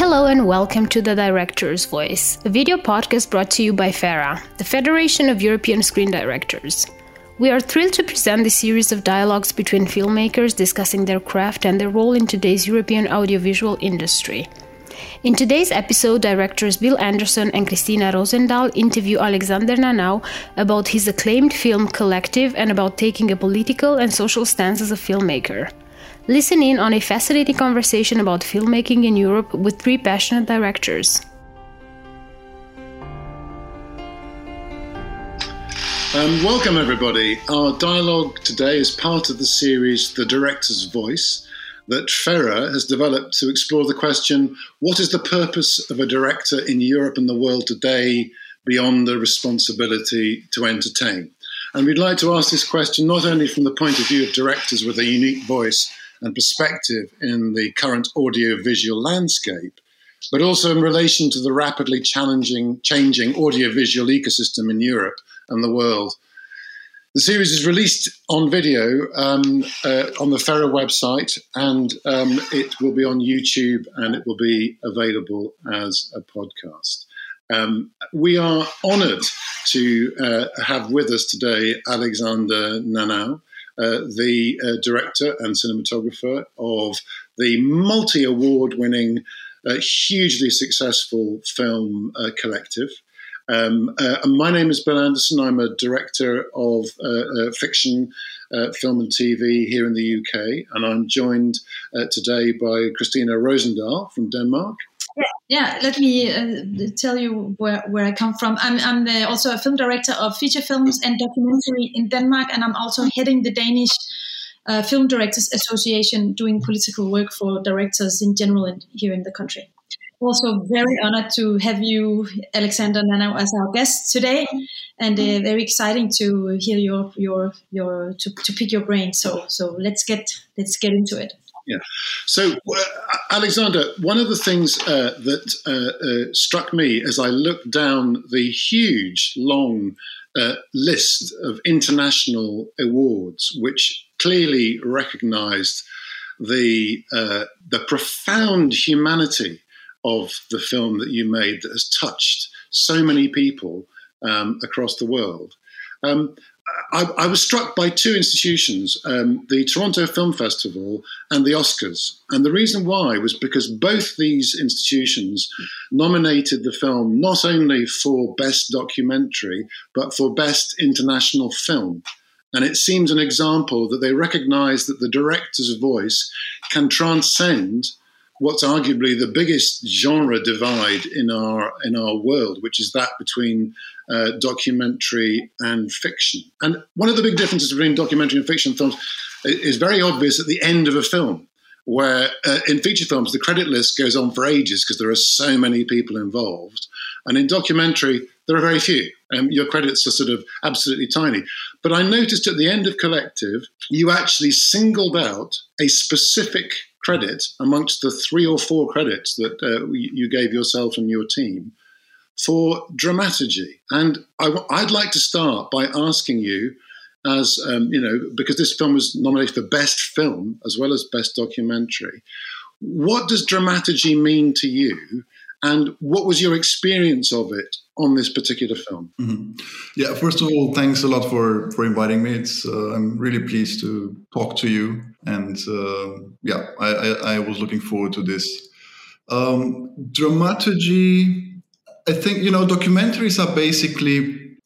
Hello and welcome to The Director's Voice, a video podcast brought to you by FERA, the Federation of European Screen Directors. We are thrilled to present this series of dialogues between filmmakers discussing their craft and their role in today's European audiovisual industry. In today's episode, directors Bill Anderson and Christina Rosendahl interview Alexander Nanau about his acclaimed film Collective and about taking a political and social stance as a filmmaker. Listen in on a fascinating conversation about filmmaking in Europe with three passionate directors. Um, welcome, everybody. Our dialogue today is part of the series The Director's Voice that FERA has developed to explore the question what is the purpose of a director in Europe and the world today beyond the responsibility to entertain? And we'd like to ask this question not only from the point of view of directors with a unique voice and perspective in the current audiovisual landscape, but also in relation to the rapidly challenging, changing audiovisual ecosystem in Europe and the world the series is released on video um, uh, on the FERA website, and um, it will be on YouTube and it will be available as a podcast. Um, we are honoured to uh, have with us today Alexander Nanau, uh, the uh, director and cinematographer of the multi award winning, uh, hugely successful film uh, Collective. Um, uh, my name is Bill Anderson. I'm a director of fiction, film, and TV here in the UK, and I'm joined today by Christina Rosendahl from Denmark. Yeah, let me uh, tell you where, where I come from. I'm, I'm also a film director of feature films and documentary in Denmark, and I'm also heading the Danish Film Directors Association, doing political work for directors in general in, here in the country also very honored to have you, Alexander Nanau, as our guest today, and uh, very exciting to hear your your your to, to pick your brain. So so let's get let's get into it. Yeah. So, uh, Alexander, one of the things uh, that uh, uh struck me as I looked down the huge, long uh, list of international awards, which clearly recognised the uh, the profound humanity of the film that you made that has touched so many people um, across the world. Um, I, I, was struck by two institutions, um, the Toronto Film Festival and the Oscars. And the reason why was because both these institutions nominated the film not only for Best Documentary, but for Best International Film. And it seems an example that they recognize that the director's voice can transcend what's arguably the biggest genre divide in our in our world, which is that between uh, documentary and fiction. And one of the big differences between documentary and fiction films is very obvious at the end of a film, where uh, in feature films the credit list goes on for ages because there are so many people involved, and in documentary there are very few. Um, your credits are sort of absolutely tiny. But I noticed at the end of Collective, you actually singled out a specific credit amongst the three or four credits that uh, you gave yourself and your team for dramaturgy. And I, would like to start by asking you, as um, you know, because this film was nominated for Best Film as well as Best Documentary, what does dramaturgy mean to you? And what was your experience of it on this particular film? Mm-hmm. Yeah, first of all, thanks a lot for for inviting me. It's uh, I'm really pleased to talk to you, and uh, yeah, I, I, I, was looking forward to this. Um, dramaturgy, I think you know, documentaries are basically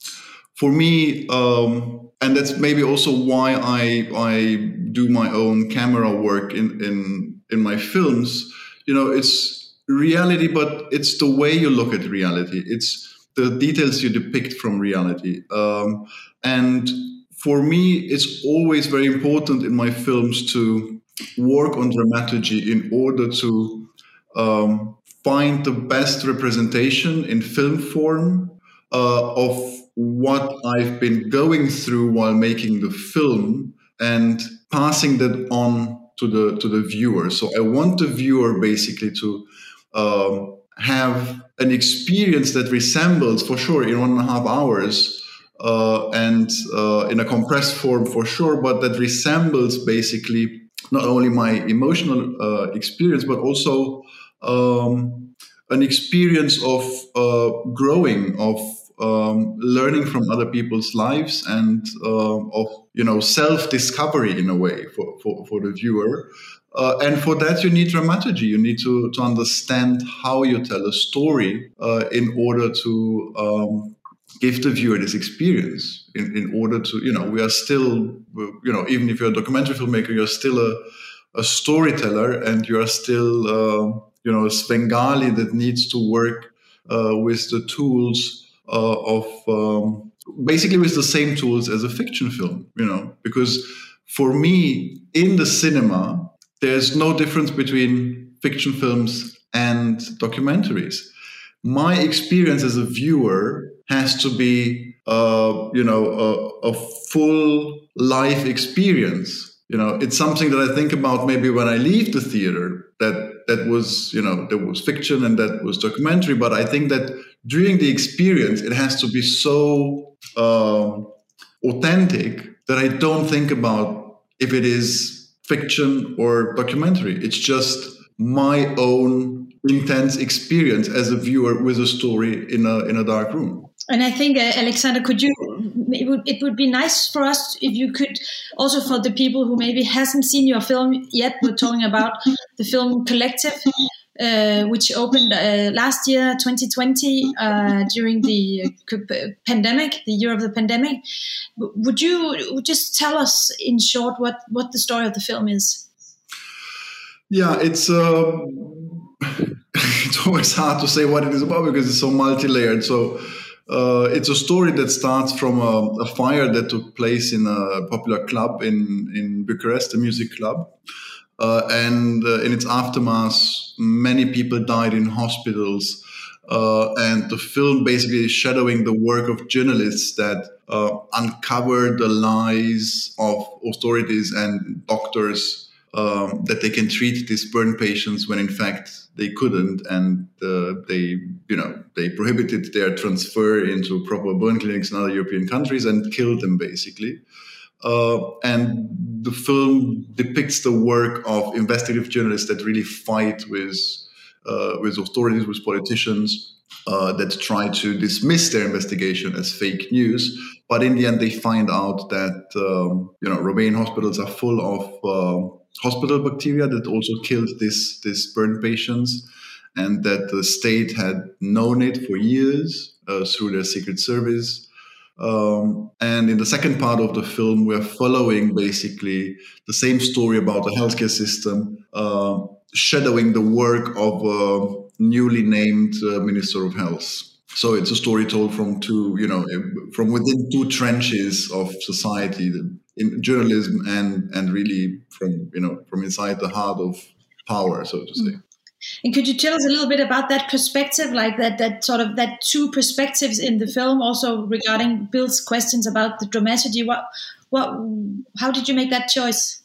for me, um, and that's maybe also why I I do my own camera work in in in my films. You know, it's reality, but it's the way you look at reality. It's the details you depict from reality. Um, and for me, it's always very important in my films to work on dramaturgy in order to um, find the best representation in film form uh, of what I've been going through while making the film and passing that on to the to the viewer. So I want the viewer basically to um, have an experience that resembles, for sure, in one and a half hours, uh, and uh, in a compressed form, for sure, but that resembles basically not only my emotional uh, experience, but also um, an experience of uh, growing, of um, learning from other people's lives, and uh, of you know self discovery in a way for, for, for the viewer. Uh, and for that, you need dramaturgy. You need to, to understand how you tell a story uh, in order to um, give the viewer this experience. In, in order to, you know, we are still, you know, even if you're a documentary filmmaker, you're still a, a storyteller and you're still, uh, you know, a Svengali that needs to work uh, with the tools uh, of um, basically with the same tools as a fiction film, you know, because for me in the cinema, there's no difference between fiction films and documentaries. My experience as a viewer has to be, uh, you know, a, a full life experience. You know, it's something that I think about maybe when I leave the theater. That that was, you know, there was fiction and that was documentary. But I think that during the experience, it has to be so uh, authentic that I don't think about if it is fiction or documentary. It's just my own intense experience as a viewer with a story in a in a dark room. And I think, uh, Alexander, could you? It would, it would be nice for us if you could also for the people who maybe hasn't seen your film yet. We're talking about the film Collective uh, which opened uh, last year, 2020, uh, during the pandemic, the year of the pandemic. Would you just tell us in short what, what the story of the film is? Yeah, it's uh, it's always hard to say what it is about because it's so multi-layered. So uh, it's a story that starts from a, a, fire that took place in a popular club in in Bucharest, a music club. Uh, and uh, in its aftermath, many people died in hospitals. Uh, and the film basically is shadowing the work of journalists that uh, uncover the lies of authorities and doctors um, that they can treat these burn patients when in fact they couldn't, and uh, they, you know, they prohibited their transfer into proper burn clinics in other European countries and killed them basically. Uh, and the film depicts the work of investigative journalists that really fight with uh, with authorities, with politicians uh, that try to dismiss their investigation as fake news. But in the end, they find out that um, you know Romanian hospitals are full of uh, hospital bacteria that also killed this this burn patients, and that the state had known it for years uh, through their secret service. Um, and in the second part of the film, we're following basically the same story about the healthcare system, uh, shadowing the work of a newly named uh, Minister of Health. So it's a story told from two, you know, from within two trenches of society, in journalism and and really from you know from inside the heart of power, so to say. And could you tell us a little bit about that perspective, like that that sort of that two perspectives in the film, also regarding Bill's questions about the dramaturgy? What what how did you make that choice?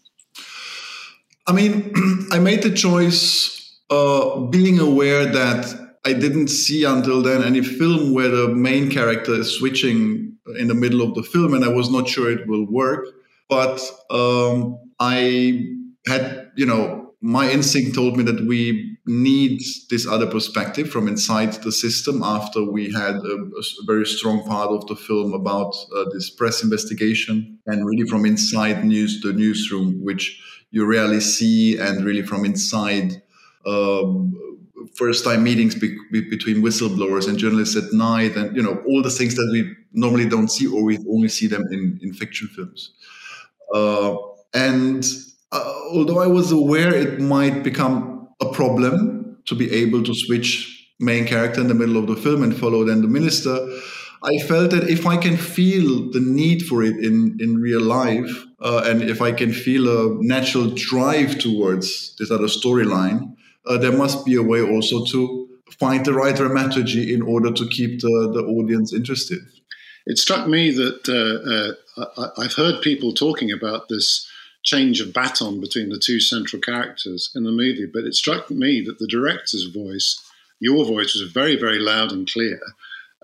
I mean, I made the choice uh, being aware that I didn't see until then any film where the main character is switching in the middle of the film, and I was not sure it will work. But um, I had, you know, my instinct told me that we need this other perspective from inside the system after we had a, a very strong part of the film about uh, this press investigation and really from inside news the newsroom which you rarely see and really from inside um, first time meetings be- be- between whistleblowers and journalists at night and you know all the things that we normally don't see or we only see them in, in fiction films. Uh, and uh, although I was aware it might become a problem to be able to switch main character in the middle of the film and follow then the minister, I felt that if I can feel the need for it in, in real life, uh, and if I can feel a natural drive towards this other storyline, uh, there must be a way also to find the right dramaturgy in order to keep the, the audience interested. It struck me that uh, uh I, I've heard people talking about this change of baton between the two central characters in the movie. But it struck me that the director's voice, your voice, was very, very loud and clear.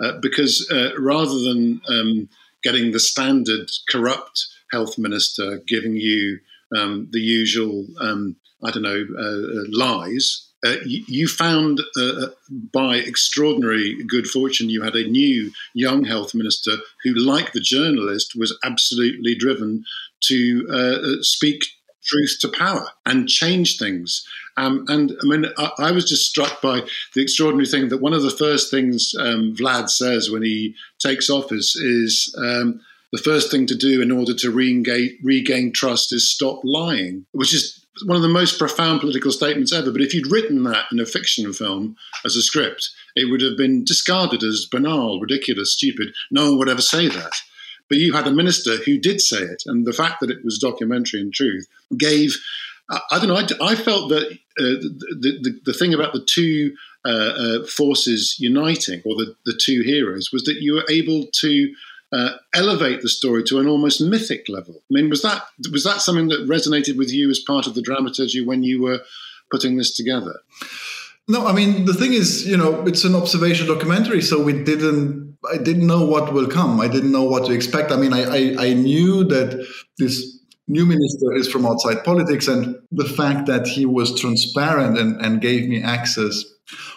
Uh, because uh, rather than um, getting the standard corrupt health minister giving you um, the usual, um, I don't know, uh, uh lies, uh, you, found uh, by extraordinary good fortune, you had a new young health minister who, like the journalist, was absolutely driven to uh, speak truth to power and change things. Um, and I mean, I, I, was just struck by the extraordinary thing that one of the first things um, Vlad says when he takes office is um, the first thing to do in order to regain, regain trust is stop lying, which is one of the most profound political statements ever. But if you'd written that in a fiction film as a script, it would have been discarded as banal, ridiculous, stupid. No one would ever say that. But you had a minister who did say it, and the fact that it was documentary and truth gave. I don't know. I, I felt that uh, the, the, the thing about the two uh, uh, forces uniting, or the, the two heroes, was that you were able to uh, elevate the story to an almost mythic level. I mean, was that was that something that resonated with you as part of the dramaturgy when you were putting this together? No, I mean the thing is, you know, it's an observation documentary, so we didn't. I didn't know what will come. I didn't know what to expect. I mean, I I, I knew that this new minister is from outside politics, and the fact that he was transparent and, and gave me access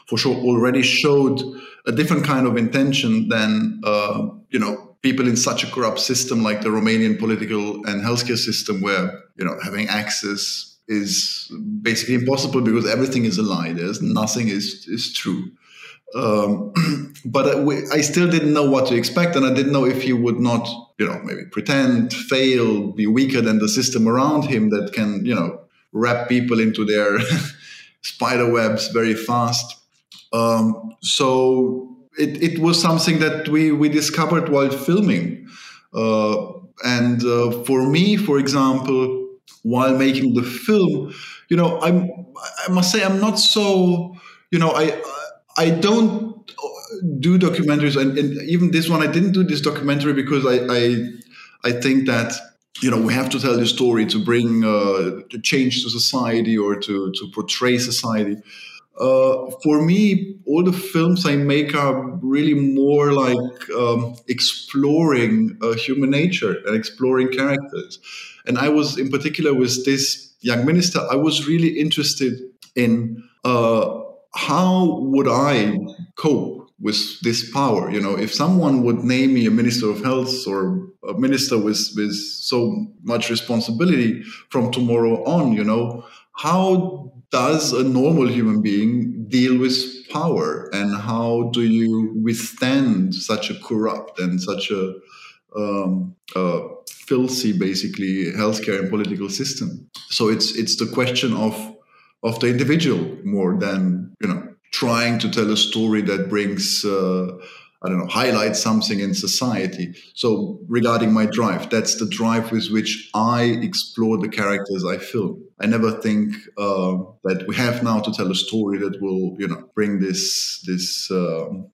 for sure already showed a different kind of intention than uh, you know people in such a corrupt system like the Romanian political and healthcare system, where you know having access is basically impossible because everything is a lie. There's nothing is is true. Um, but I, I still didn't know what to expect, and I didn't know if he would not, you know, maybe pretend, fail, be weaker than the system around him that can, you know, wrap people into their spider webs very fast. Um, so it, it was something that we, we discovered while filming. Uh, and uh, for me, for example, while making the film, you know, I'm I must say I'm not so, you know, I I don't do documentaries, and, and even this one I didn't do this documentary because I I, I think that you know we have to tell the story to bring uh, to change to society or to to portray society. Uh, for me, all the films I make are really more like um, exploring uh, human nature and exploring characters. And I was, in particular, with this young minister, I was really interested in uh, how would I cope with this power? You know, if someone would name me a minister of health or a minister with with so much responsibility from tomorrow on, you know, how does a normal human being deal with power and how do you withstand such a corrupt and such a um, filthy, basically, healthcare and political system. So it's it's the question of of the individual more than you know trying to tell a story that brings. Uh, I don't know, highlight something in society. So regarding my drive, that's the drive with which I explore the characters I film. I never think uh, that we have now to tell a story that will, you know, bring this this um,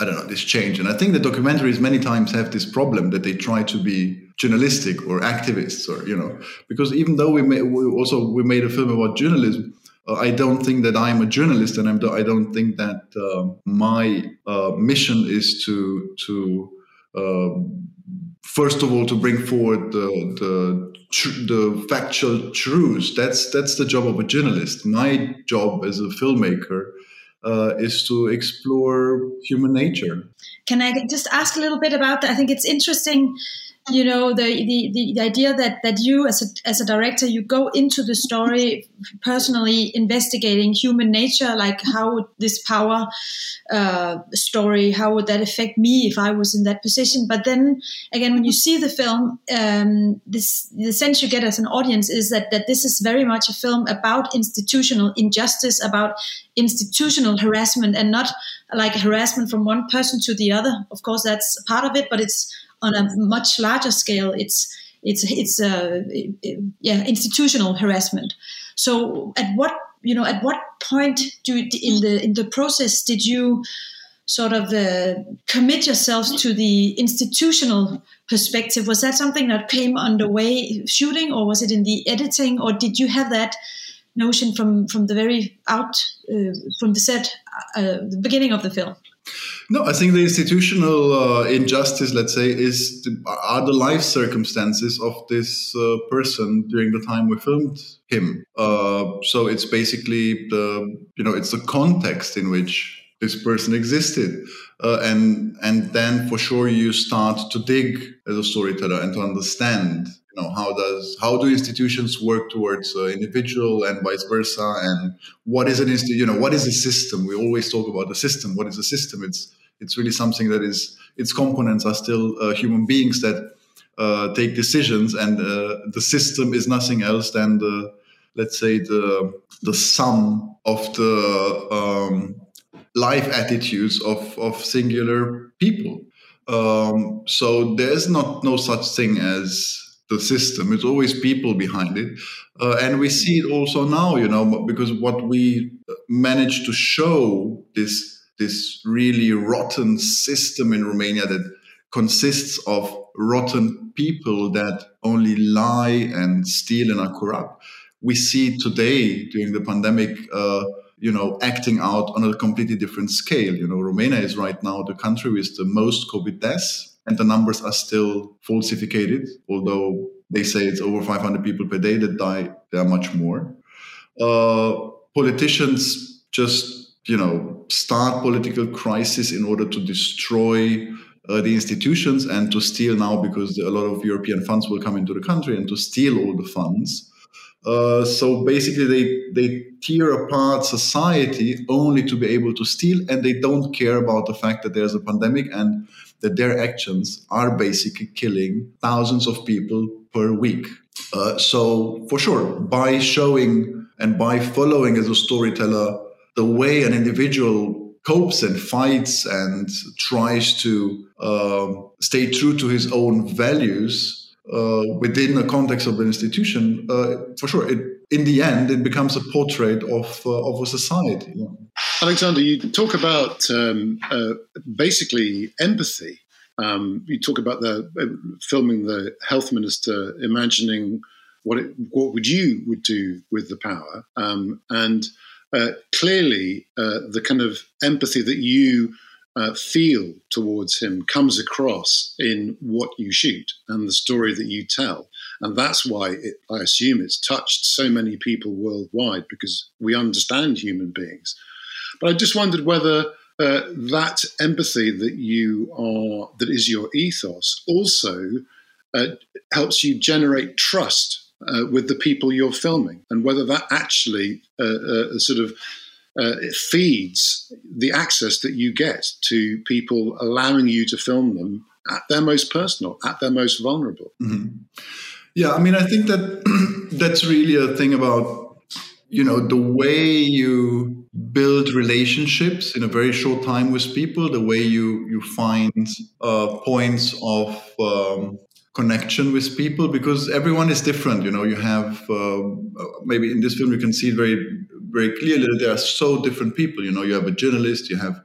I don't know this change. And I think the documentaries many times have this problem that they try to be journalistic or activists, or you know, because even though we, may, we also we made a film about journalism, uh, I don't think that I'm a journalist, and I'm, I don't think that uh, my uh, mission is to to um, first of all to bring forward the the, tr- the factual truths. That's that's the job of a journalist. My job as a filmmaker uh, is to explore human nature. Can I just ask a little bit about that? I think it's interesting you know the, the the idea that that you as a as a director you go into the story personally investigating human nature like how would this power uh, story how would that affect me if i was in that position? But then again when you see the film um, this the sense you get as an audience is that that this is very much a film about institutional injustice about institutional harassment and not like harassment from one person to the other. Of course that's part of it but it's on a much larger scale, it's it's it's uh, yeah institutional harassment. So at what you know at what point do in the in the process did you sort of uh, commit yourselves to the institutional perspective? Was that something that came on the way shooting, or was it in the editing, or did you have that? notion from from the very out uh, from the set uh, the beginning of the film No, I think the institutional uh, injustice, let's say, is the, are the life circumstances of this uh, person during the time we filmed him. Uh, so it's basically the you know it's the context in which this person existed, uh, and and then for sure you start to dig as a storyteller and to understand you know how does how do institutions work towards uh, individual and vice versa? And what is an institution you know what is a system? We always talk about the system. What is a system? It's it's really something that is its components are still uh, human beings that uh, take decisions, and uh, the system is nothing else than the let's say the the sum of the um, life attitudes of of singular people. Um, so there's not no such thing as the system. It's always people behind it. Uh, and we see it also now, you know, because what we managed to show this this really rotten system in Romania that consists of rotten people that only lie and steal and are corrupt. We see today during the pandemic, uh, you know, acting out on a completely different scale. You know, Romania is right now the country with the most COVID deaths, and the numbers are still falsified. Although they say it's over 500 people per day that die, there are much more. Uh, politicians just you know, start political crisis in order to destroy uh, the institutions and to steal now because a lot of European funds will come into the country and to steal all the funds. Uh, so basically, they they tear apart society only to be able to steal, and they don't care about the fact that there's a pandemic and that their actions are basically killing thousands of people per week. Uh, so for sure, by showing and by following as a storyteller the way an individual copes and fights and tries to um, stay true to his own values uh, within the context of an institution, uh, for sure, it, in the end, it becomes a portrait of uh, of a society. Alexander, you talk about um, uh, basically empathy. Um, you talk about the uh, filming the health minister imagining what it, what would you would do with the power, um, and uh, clearly uh, the kind of empathy that you uh, feel towards him comes across in what you shoot and the story that you tell. And that's why it, I assume it's touched so many people worldwide because we understand human beings. But I just wondered whether uh, that empathy that you are, that is your ethos, also uh, helps you generate trust uh, with the people you're filming, and whether that actually uh, uh, sort of uh, feeds the access that you get to people, allowing you to film them at their most personal, at their most vulnerable. Mm-hmm. Yeah, I mean, I think that that's really a thing about you know the way you build relationships in a very short time with people the way you you find uh, points of um, connection with people because everyone is different you know you have uh, maybe in this film you can see it very very clearly that there are so different people you know you have a journalist you have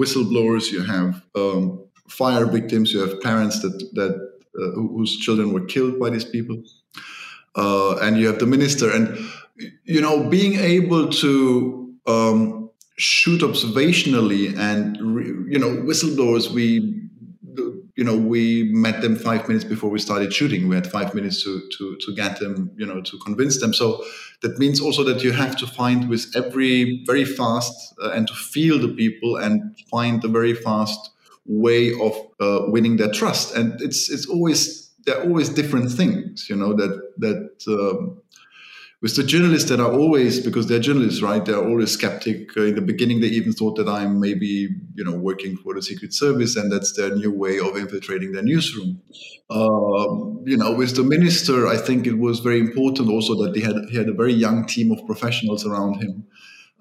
whistleblowers you have um, fire victims you have parents that that uh, whose children were killed by these people uh, and you have the minister. And you know being able to um, shoot observationally and you know whistleblowers we you know, we met them five minutes before we started shooting. We had five minutes to to to get them, you know, to convince them. So that means also that you have to find with every very fast uh, and to feel the people and find a very fast way of uh, winning their trust. And it's it's always there are always different things, you know, that that um, with the journalists that are always because they're journalists right they're always skeptic. Uh, in the beginning they even thought that i'm maybe you know working for the secret service and that's their new way of infiltrating their newsroom. Um, you know with the minister i think it was very important also that he had he had a very young team of professionals around him.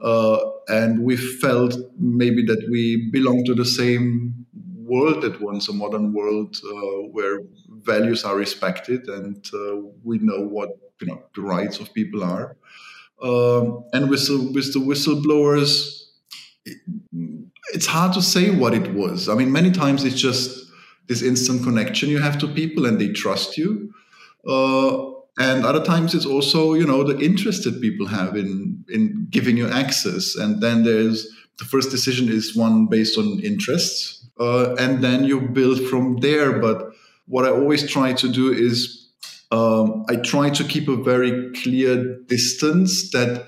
Uh, and we felt maybe that we belong to the same world that once a modern world uh, where values are respected and uh, we know what you know the rights of people are. Um, and with the, with the whistleblowers, it, it's hard to say what it was. I mean, many times it's just this instant connection you have to people and they trust you. Uh, and other times it's also you know the interest that people have in in giving you access and then there's the first decision is one based on interests, uh, and then you build from there. But what I always try to do is um, I try to keep a very clear distance that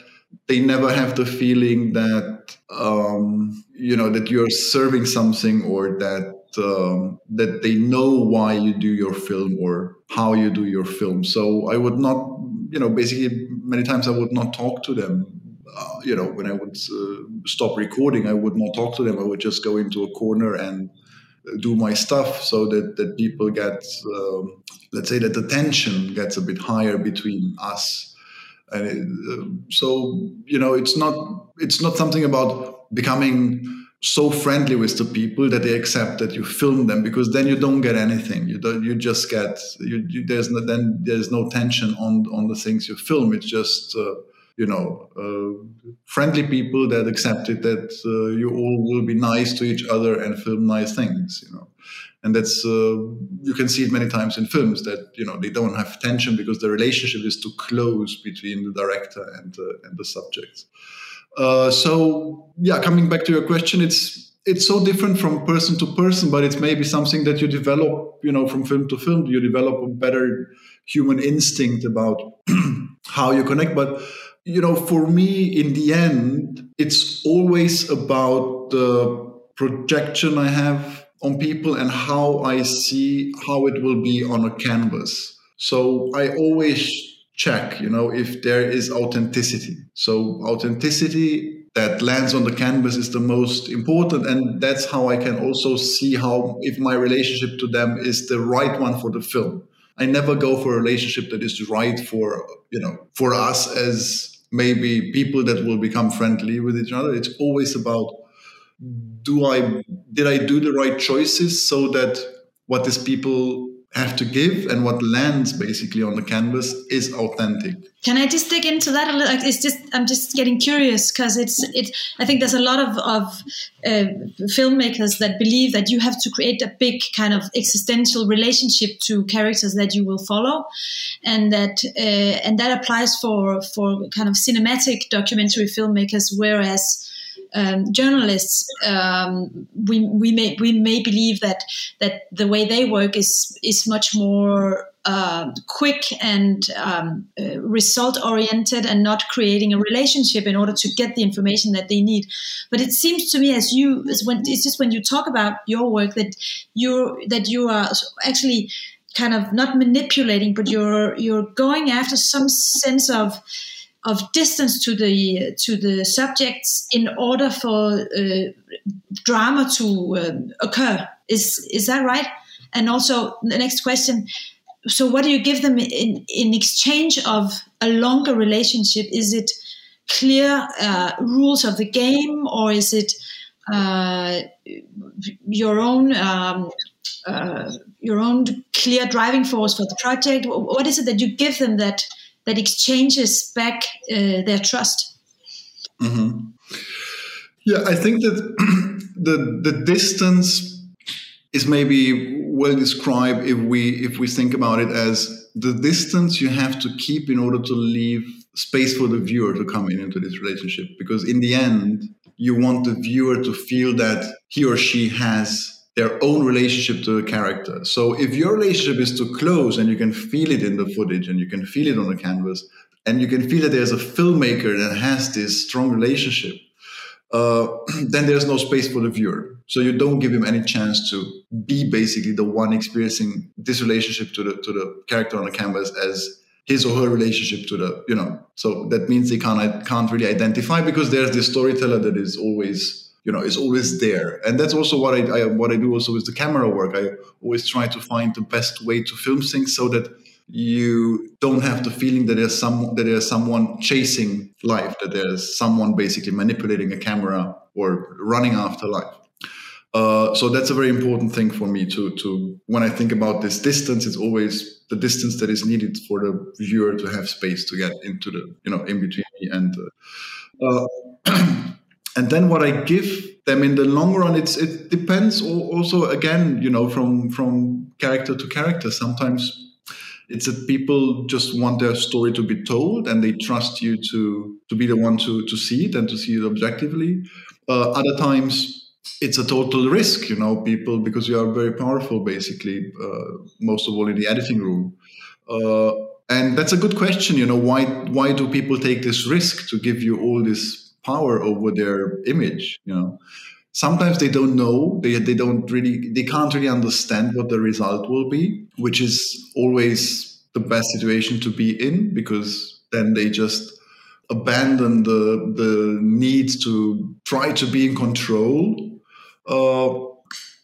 they never have the feeling that um, you know that you're serving something or that um, that they know why you do your film or how you do your film. So I would not, you know, basically many times I would not talk to them. Uh, you know, when I would uh, stop recording, I would not talk to them. I would just go into a corner and do my stuff so that, that people get, um, let's say that the tension gets a bit higher between us. And it, uh, so, you know, it's not, it's not something about becoming so friendly with the people that they accept that you film them because then you don't get anything. You don't you just get you, you there's no then there's no tension on on the things you film. It's just uh, you know uh, friendly people that accept it that uh, you all will be nice to each other and film nice things you know and that's uh, you can see it many times in films that you know they don't have tension because the relationship is too close between the director and uh, and the subjects uh, so yeah, coming back to your question, it's it's so different from person to person, but it's maybe something that you develop, you know, from film to film. You develop a better human instinct about how you connect. But you know, for me, in the end, it's always about the projection I have on people and how I see how it will be on a canvas. So I always check, you know, if there is authenticity. So authenticity that lands on the canvas is the most important and that's how I can also see how if my relationship to them is the right one for the film. I never go for a relationship that is right for, you know, for us as maybe people that will become friendly with each other. It's always about do I did I do the right choices so that what these people have to give and what lands basically on the canvas is authentic? Can i just dig into that a little? It's just i'm just getting curious because it's it i think there's a lot of of uh, filmmakers that believe that you have to create a big kind of existential relationship to characters that you will follow and that uh, and that applies for for kind of cinematic documentary filmmakers whereas um, journalists, um, we, we may we may believe that that the way they work is is much more uh, quick and um, uh, result oriented and not creating a relationship in order to get the information that they need. But it seems to me as you as when it's just when you talk about your work that you that you are actually kind of not manipulating, but you're you're going after some sense of of distance to the to the subjects in order for uh, drama to um, occur. Is is that right? And also the next question. So, what do you give them in in exchange of a longer relationship? Is it clear uh, rules of the game, or is it uh, your own um, uh, your own clear driving force for the project? What is it that you give them that that exchanges back uh, their trust. Mm-hmm. Yeah, I think that the the distance is maybe well described if we if we think about it as the distance you have to keep in order to leave space for the viewer to come in into this relationship because in the end you want the viewer to feel that he or she has their own relationship to the character. So if your relationship is too close and you can feel it in the footage and you can feel it on the canvas and you can feel that there's a filmmaker that has this strong relationship, uh, then there's no space for the viewer. So you don't give him any chance to be basically the one experiencing this relationship to the to the character on the canvas as his or her relationship to the you know. So that means they can't can't really identify because there's this storyteller that is always you know is always there. And that's also what I, I, what i do also with the camera work. I always try to find the best way to film things so that you don't have the feeling that there's some that there's someone chasing life that there's someone basically manipulating a camera or running after life. Uh, so that's a very important thing for me to to when I think about this distance, it's always the distance that is needed for the viewer to have space to get into the you know in between me and uh, uh, and then what I give them in the long run, it's it depends also again, you know, from from character to character. Sometimes it's that people just want their story to be told and they trust you to to be the one to to see it and to see it objectively. Uh, other times, it's a total risk, you know, people because you are very powerful, basically, uh, most of all in the editing room. Uh, and that's a good question, you know, why why do people take this risk to give you all this power over their image, you know? Sometimes they don't know, they, they don't really, they can't really understand what the result will be, which is always the best situation to be in because then they just abandon the the need to try to be in control uh,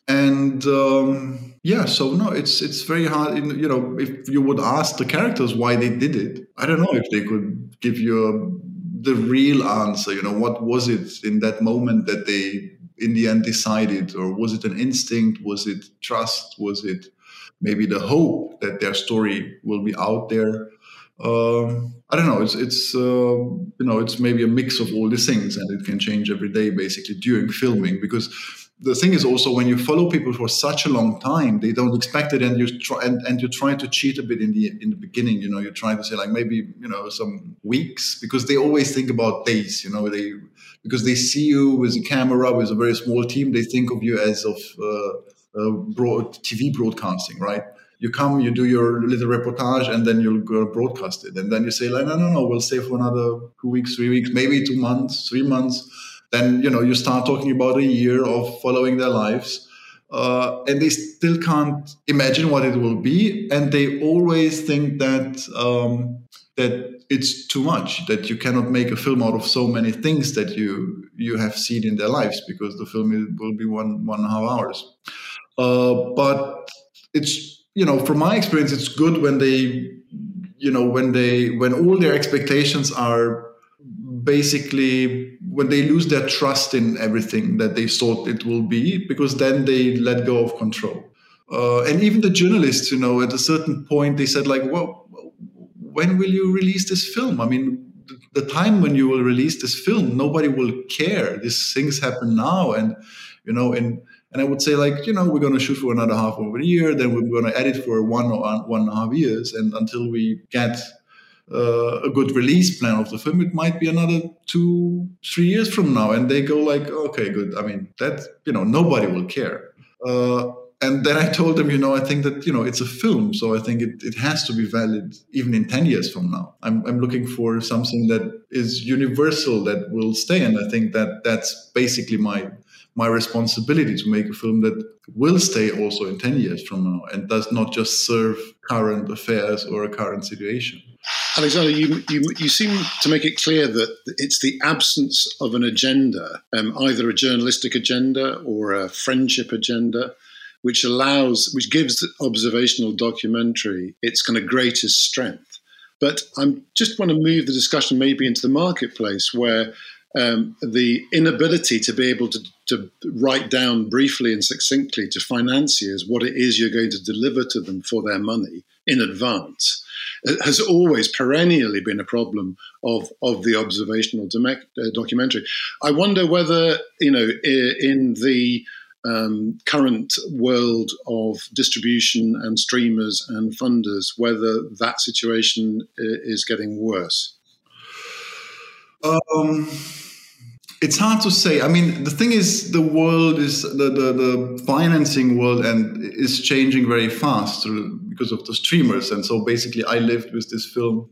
and um, yeah so no it's it's very hard in, you know if you would ask the characters why they did it i don't know if they could give you a, the real answer you know what was it in that moment that they in the end decided or was it an instinct was it trust was it maybe the hope that their story will be out there um, I don't know. It's it's uh, you know it's maybe a mix of all these things, and it can change every day basically during filming. Because the thing is also when you follow people for such a long time, they don't expect it, and you try and, and you try to cheat a bit in the in the beginning. You know, you try to say like maybe you know some weeks because they always think about days. You know, they because they see you with a camera with a very small team, they think of you as of uh, uh, broad TV broadcasting, right? you come, you do your little reportage, and then you'll go broadcast it. And then you say, like, no, no, no, we'll stay for another two weeks, three weeks, maybe two months, three months. Then, you know, you start talking about a year of following their lives. Uh, and they still can't imagine what it will be. And they always think that, um, that it's too much, that you cannot make a film out of so many things that you, you have seen in their lives because the film will be one, one and a half hours. Uh, but it's you know, from my experience, it's good when they, you know, when they, when all their expectations are basically when they lose their trust in everything that they thought it will be, because then they let go of control. Uh, and even the journalists, you know, at a certain point, they said like, well, when will you release this film? I mean, the time when you will release this film, nobody will care. These things happen now, and you know, and and I would say, like, you know, we're going to shoot for another half of a year, then we're going to edit for one or one and a half years. And until we get uh, a good release plan of the film, it might be another two, three years from now. And they go, like, okay, good. I mean, that, you know, nobody will care. Uh, and then I told them, you know, I think that, you know, it's a film. So I think it, it has to be valid even in 10 years from now. I'm, I'm looking for something that is universal, that will stay. And I think that that's basically my my responsibility to make a film that will stay also in 10 years from now and does not just serve current affairs or a current situation. Alexander, you, you, you seem to make it clear that it's the absence of an agenda, um, either a journalistic agenda or a friendship agenda, which allows, which gives observational documentary its kind of greatest strength. But I just want to move the discussion maybe into the marketplace where um, the inability to be able to, to write down briefly and succinctly to financiers what it is you're going to deliver to them for their money in advance has always perennially been a problem of, of the observational uh, documentary. I wonder whether, you know, in the um, current world of distribution and streamers and funders, whether that situation is getting worse. Um, it's hard to say. I mean, the thing is, the world is the, the, the financing world and is changing very fast because of the streamers. And so basically, I lived with this film.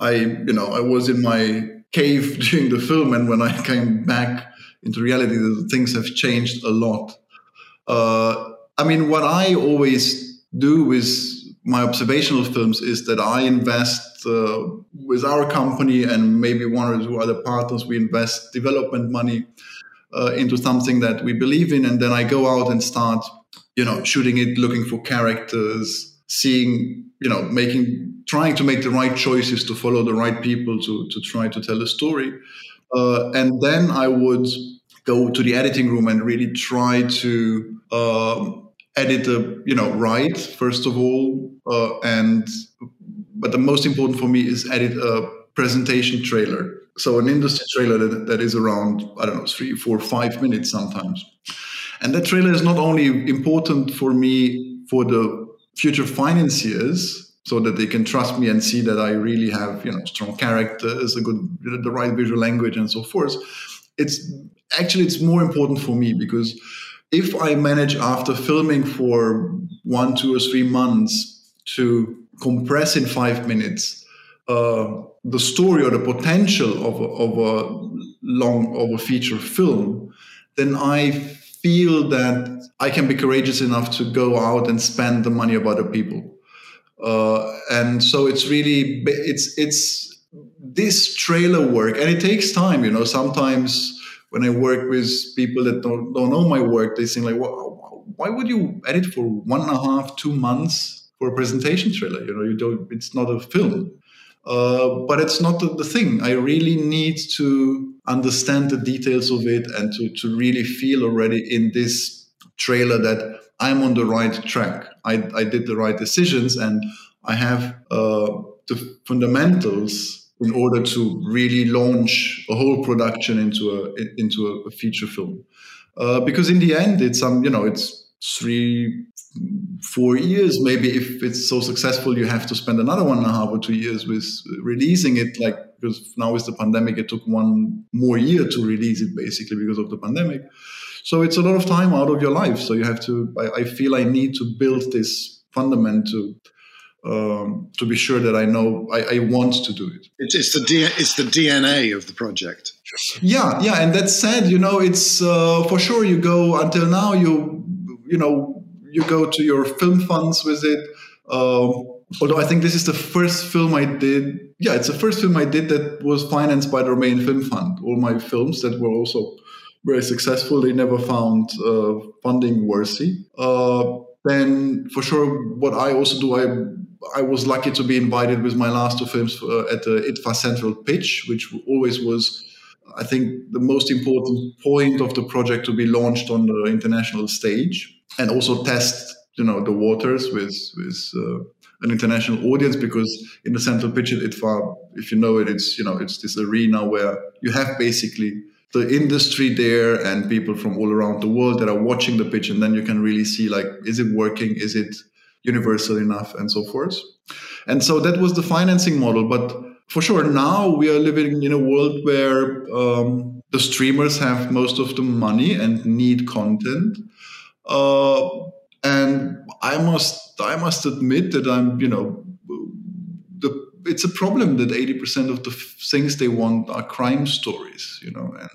I, you know, I was in my cave during the film, and when I came back into reality, the things have changed a lot. Uh, I mean, what I always do with my observational films is that I invest uh, with our company and maybe one or two other partners. We invest development money uh, into something that we believe in, and then I go out and start, you know, shooting it, looking for characters, seeing, you know, making, trying to make the right choices to follow the right people to to try to tell a story, uh, and then I would go to the editing room and really try to. Um, edit the you know right first of all uh, and but the most important for me is edit a presentation trailer. So an industry trailer that, that is around i don't know three four five minutes sometimes. And that trailer is not only important for me for the future financiers so that they can trust me and see that i really have you know strong characters a good the right visual language and so forth. It's actually it's more important for me because if I manage after filming for one, two, or three months to compress in five minutes uh, the story or the potential of a, of a long of a feature film, then I feel that I can be courageous enough to go out and spend the money of other people. Uh, and so it's really it's it's this trailer work, and it takes time. You know, sometimes when I work with people that don't, don't know my work, they think like, well, why would you edit for one and a half, two months a presentation trailer? You know, you don't. It's not a film. Uh, but it's not the, the, thing. I really need to understand the details of it and to, to really feel already in this trailer that I'm on the right track. I, I did the right decisions and I have uh, the fundamentals in order to really launch a whole production into a into a, feature film. Uh, because in the end, it's um you know it's three four years maybe if it's so successful you have to spend another one and a half or two years with releasing it like because now with the pandemic it took one more year to release it basically because of the pandemic so it's a lot of time out of your life so you have to i, I feel i need to build this fundament to um, to be sure that I know I, I want to do it. It's, it's the D, it's the DNA of the project. Yeah, yeah, and that said, you know, it's uh, for sure. You go until now, you you know, you go to your film funds with it. Um, although I think this is the first film I did. Yeah, it's the first film I did that was financed by the Romanian Film Fund. All my films that were also very successful, they never found uh, funding worthy. Uh, then for sure, what I also do, I I was lucky to be invited with my last two films uh, at the IDFA Central Pitch, which always was, I think, the most important point of the project to be launched on the international stage and also test, you know, the waters with with uh, an international audience because in the Central Pitch at IDFA, if you know it, it's you know it's this arena where you have basically the industry there and people from all around the world that are watching the pitch and then you can really see like is it working is it universal enough and so forth. And so that was the financing model. But for sure, now we are living in a world where um, the streamers have most of the money and need content. Uh, and I must, I must admit that I'm, you know, the, it's a problem that 80% of the things they want are crime stories, you know, and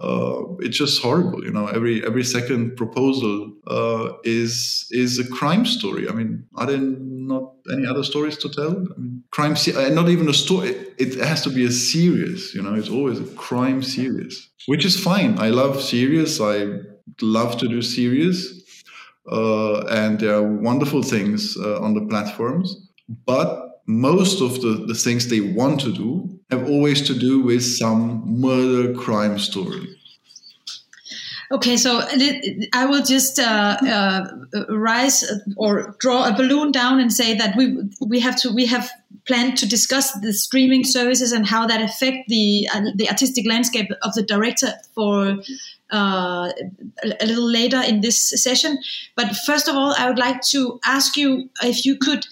uh, it's just horrible. You know, every every second proposal uh, is is a crime story. I mean, are there not any other stories to tell? I mean, crime, uh, not even a story. It has to be a series. You know, it's always a crime series, which is fine. I love series. I love to do series, uh, and there are wonderful things uh, on the platforms, but most of the, the things they want to do have always to do with some murder crime story. Okay, so I will just uh, uh, rise or draw a balloon down and say that we we have to we have planned to discuss the streaming services and how that affect the uh, the artistic landscape of the director for uh, a little later in this session. But first of all, I would like to ask you if you could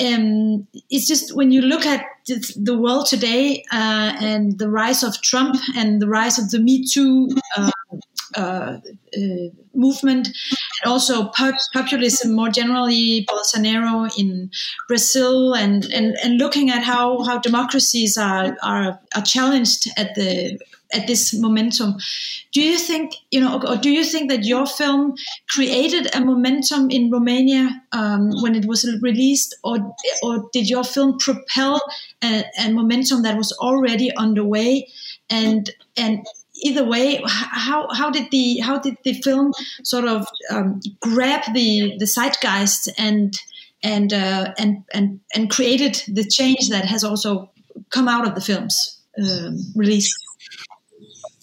um, it's just when you look at the world today uh, and the rise of Trump and the rise of the Me Too uh, uh, uh movement, and also populism more generally, Bolsonaro in Brazil, and, and, and looking at how, how democracies are, are, are challenged at the at this momentum. Do you think, you know, or do you think that your film created a momentum in Romania um, when it was released, or or did your film propel a, a momentum that was already underway? And and either way, how how did the how did the film sort of um, grab the the zeitgeist and and uh, and and and created the change that has also come out of the film's um, release?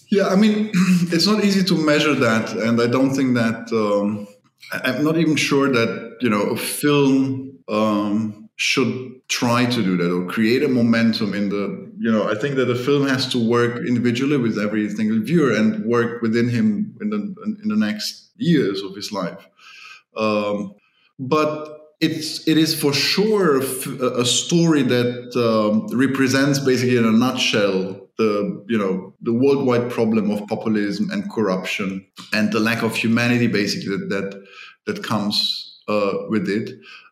Yeah, I mean, it's not easy to measure that, and I don't think that um, I'm not even sure that you know a film um, should try to do that or create a momentum in the you know I think that a film has to work individually with every single viewer and work within him in the in the next years of his life. Um, but it's it is for sure a story that um, represents basically in a nutshell the you know the worldwide problem of populism and corruption and the lack of humanity basically that that, that comes uh, with it.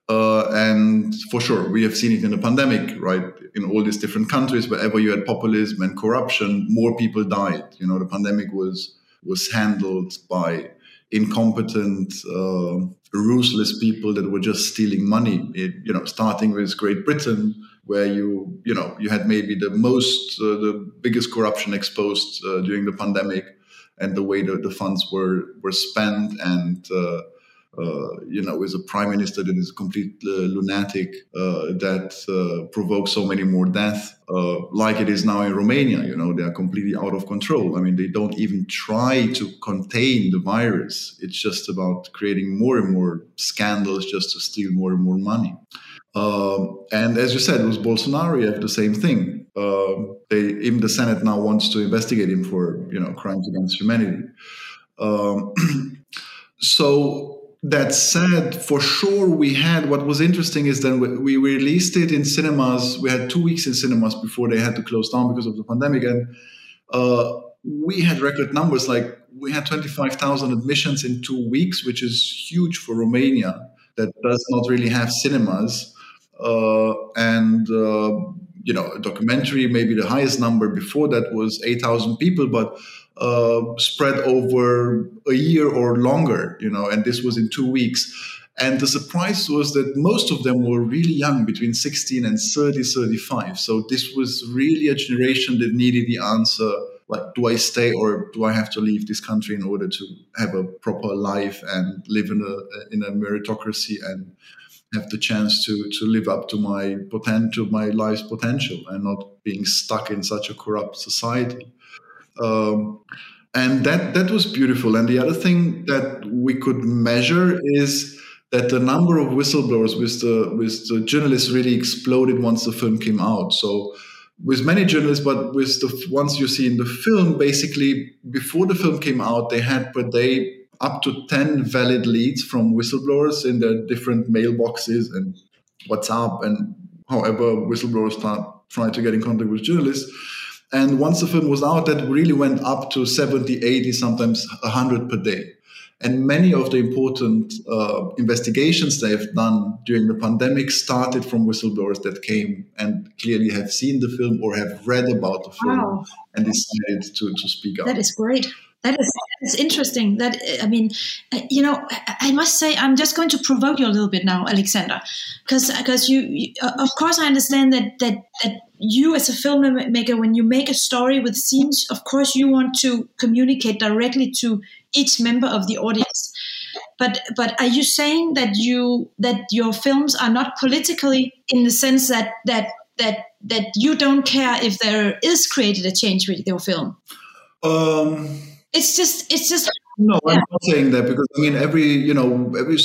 Uh, and for sure, we have seen it in the pandemic, right? In all these different countries, wherever you had populism and corruption, more people died. You know, the pandemic was was handled by incompetent, uh, ruthless people that were just stealing money. It, you know, starting with Great Britain, where you you know you had maybe the most uh, the biggest corruption exposed uh, during the pandemic, and the way that the funds were were spent and uh, uh, you know, with a prime minister that is a complete lunatic uh, that uh, provokes so many more deaths, like it is now in Romania. You know, they are completely out of control. I mean, they don't even try to contain the virus. It's just about creating more and more scandals just to steal more and more money. Um, and as you said, with Bolsonaro, you have the same thing. Um, they, even the Senate now wants to investigate him for, you know, crimes against humanity. Um, so that said, for sure, we had what was interesting is that we released it in cinemas. We had two weeks in cinemas before they had to close down because of the pandemic, and uh, we had record numbers. Like we had twenty five thousand admissions in two weeks, which is huge for Romania that does not really have cinemas. Uh, and uh, you know, a documentary, maybe the highest number before that was eight thousand people, but uh, spread over a year or longer, you know, and this was in two weeks. And the surprise was that most of them were really young, between 16 and 30, 35. So this was really a generation that needed the answer like, do I stay or do I have to leave this country in order to have a proper life and live in a, in a meritocracy and have the chance to, to live up to my potential, my life's potential and not being stuck in such a corrupt society. Um, and that that was beautiful. And the other thing that we could measure is that the number of whistleblowers with the with the journalists really exploded once the film came out. So with many journalists, but with the ones you see in the film, basically before the film came out, they had per day up to 10 valid leads from whistleblowers in their different mailboxes and WhatsApp and however whistleblowers start trying to get in contact with journalists. And once the film was out, that really went up to 70, 80, sometimes 100 per day. And many of the important uh, investigations they've done during the pandemic started from whistleblowers that came and clearly have seen the film or have read about the film wow. and decided to, to speak up. That is great. That is, that is interesting. That I mean, you know, I must say, I'm just going to provoke you a little bit now, Alexander, because because you, you, of course, I understand that that that you as a filmmaker, when you make a story with scenes, of course, you want to communicate directly to each member of the audience. But but are you saying that you that your films are not politically in the sense that that that that you don't care if there is created a change with your film? Um it's just it's just no yeah. i'm not saying that because i mean every you know every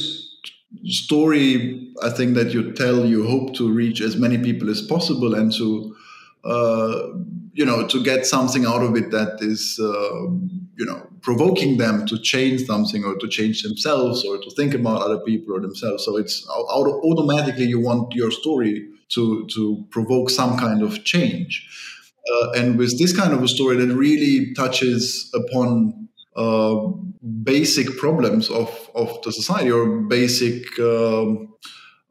story i think that you tell you hope to reach as many people as possible and to uh, you know to get something out of it that is uh, you know provoking them to change something or to change themselves or to think about other people or themselves so it's automatically you want your story to to provoke some kind of change uh, and with this kind of a story that really touches upon uh, basic problems of, of the society or basic um,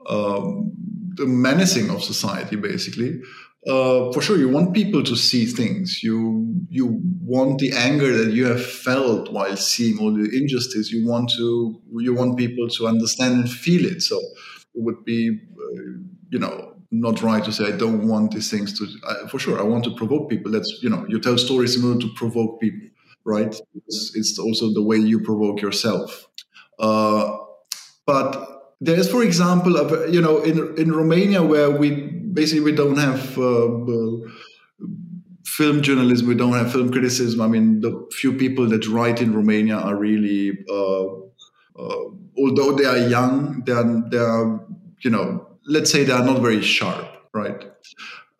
um, the menacing of society, basically. Uh, for sure, you want people to see things. You you want the anger that you have felt while seeing all the injustice. You want to you want people to understand and feel it. So it would be, uh, you know, not right to say I don't want these things to. For sure, I want to provoke people. That's you know, you tell stories in order to provoke people, right? It's, it's also the way you provoke yourself. Uh, but there is, for example, a, you know, in in Romania where we basically we don't have. Uh, film journalism, we don't have film criticism. I mean, the few people that write in Romania are really, uh, uh, although they are young, they are, they are, you know, let's say they are not very sharp, right?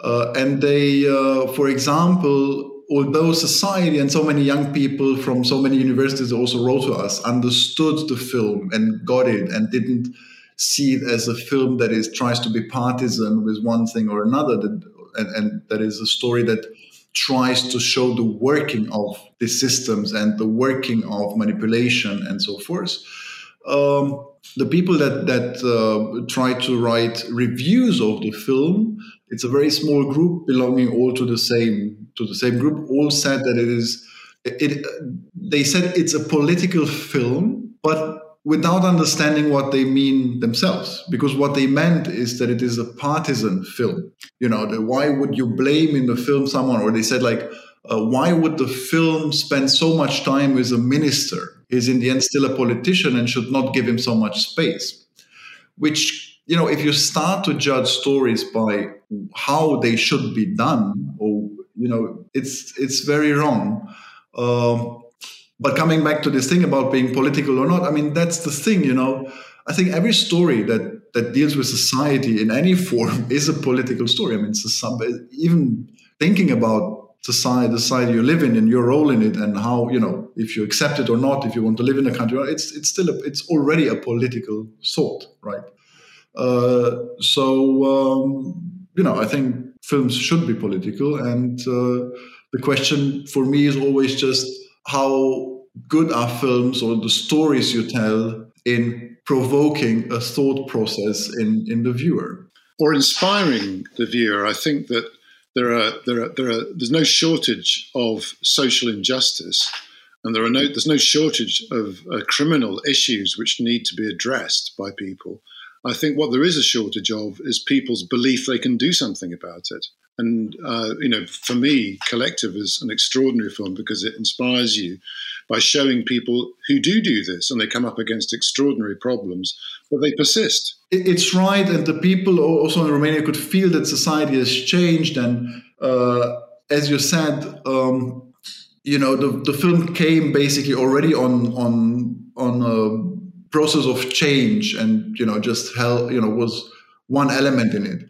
Uh, and they, uh, for example, although society and so many young people from so many universities also wrote to us, understood the film and got it and didn't see it as a film that is tries to be partisan with one thing or another, that, and, and that is a story that tries to show the working of the systems and the working of manipulation and so forth. Um, the people that that uh, try to write reviews of the film, it's a very small group belonging all to the same to the same group. All said that it is. It, they said it's a political film, but without understanding what they mean themselves because what they meant is that it is a partisan film you know the, why would you blame in the film someone or they said like uh, why would the film spend so much time with a minister he's in the end still a politician and should not give him so much space which you know if you start to judge stories by how they should be done or you know it's it's very wrong um, but coming back to this thing about being political or not, I mean, that's the thing, you know. I think every story that that deals with society in any form is a political story. I mean, even thinking about society, the society you live in, and your role in it, and how you know if you accept it or not, if you want to live in a country, it's it's still a, it's already a political thought, right? Uh, so um, you know, I think films should be political, and uh, the question for me is always just how good are films or the stories you tell in provoking a thought process in, in the viewer. Or inspiring the viewer. I think that there are there are there are there's no shortage of social injustice and there are no there's no shortage of uh, criminal issues which need to be addressed by people i think what there is a shortage of is people's belief they can do something about it and uh, you know, for me, Collective is an extraordinary film because it inspires you by showing people who do do this, and they come up against extraordinary problems, but they persist. It's right, and the people also in Romania could feel that society has changed, and uh, as you said. Um, you know the, the film came basically already on on on a process of change and you know just hell you know was one element in it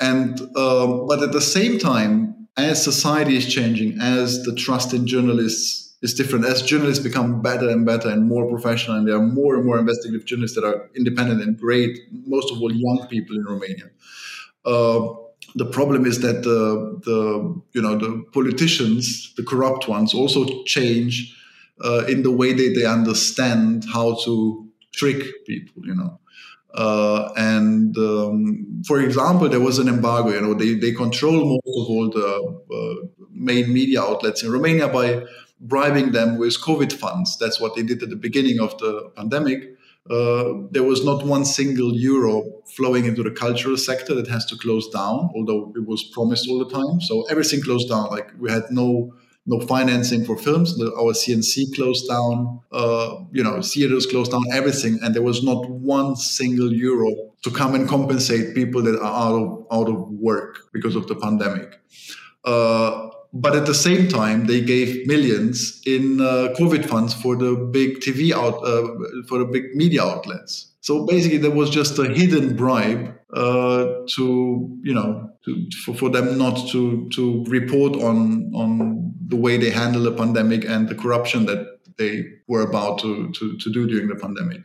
and um, but at the same time, as society is changing, as the trust in journalists is different, as journalists become better and better and more professional, and there are more and more investigative journalists that are independent and great, most of all young people in Romania. Uh, the problem is that the, the you know the politicians, the corrupt ones, also change uh, in the way that they understand how to trick people. You know, uh, and um, for example, there was an embargo. You know, they they control most of all the uh, main media outlets in Romania by bribing them with COVID funds. That's what they did at the beginning of the pandemic. Uh, there was not one single euro flowing into the cultural sector that has to close down, although it was promised all the time. So everything closed down. Like we had no no financing for films. The, our CNC closed down. Uh, you know, theaters closed down. Everything, and there was not one single euro to come and compensate people that are out of out of work because of the pandemic. Uh, but at the same time, they gave millions in uh, COVID funds for the big TV out uh, for the big media outlets. So basically, there was just a hidden bribe uh, to you know to, for, for them not to to report on on the way they handle the pandemic and the corruption that they were about to to, to do during the pandemic.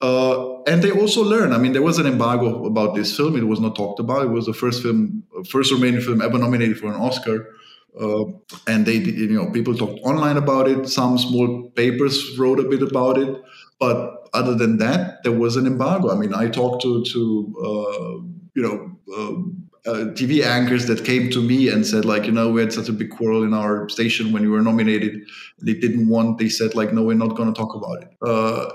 Uh, and they also learn. I mean, there was an embargo about this film. It was not talked about. It was the first film, first Romanian film ever nominated for an Oscar. Uh, and they, you know, people talked online about it. Some small papers wrote a bit about it, but other than that, there was an embargo. I mean, I talked to to uh, you know. Uh, uh, TV anchors that came to me and said like you know we had such a big quarrel in our station when you were nominated they didn't want they said like no we're not going to talk about it uh,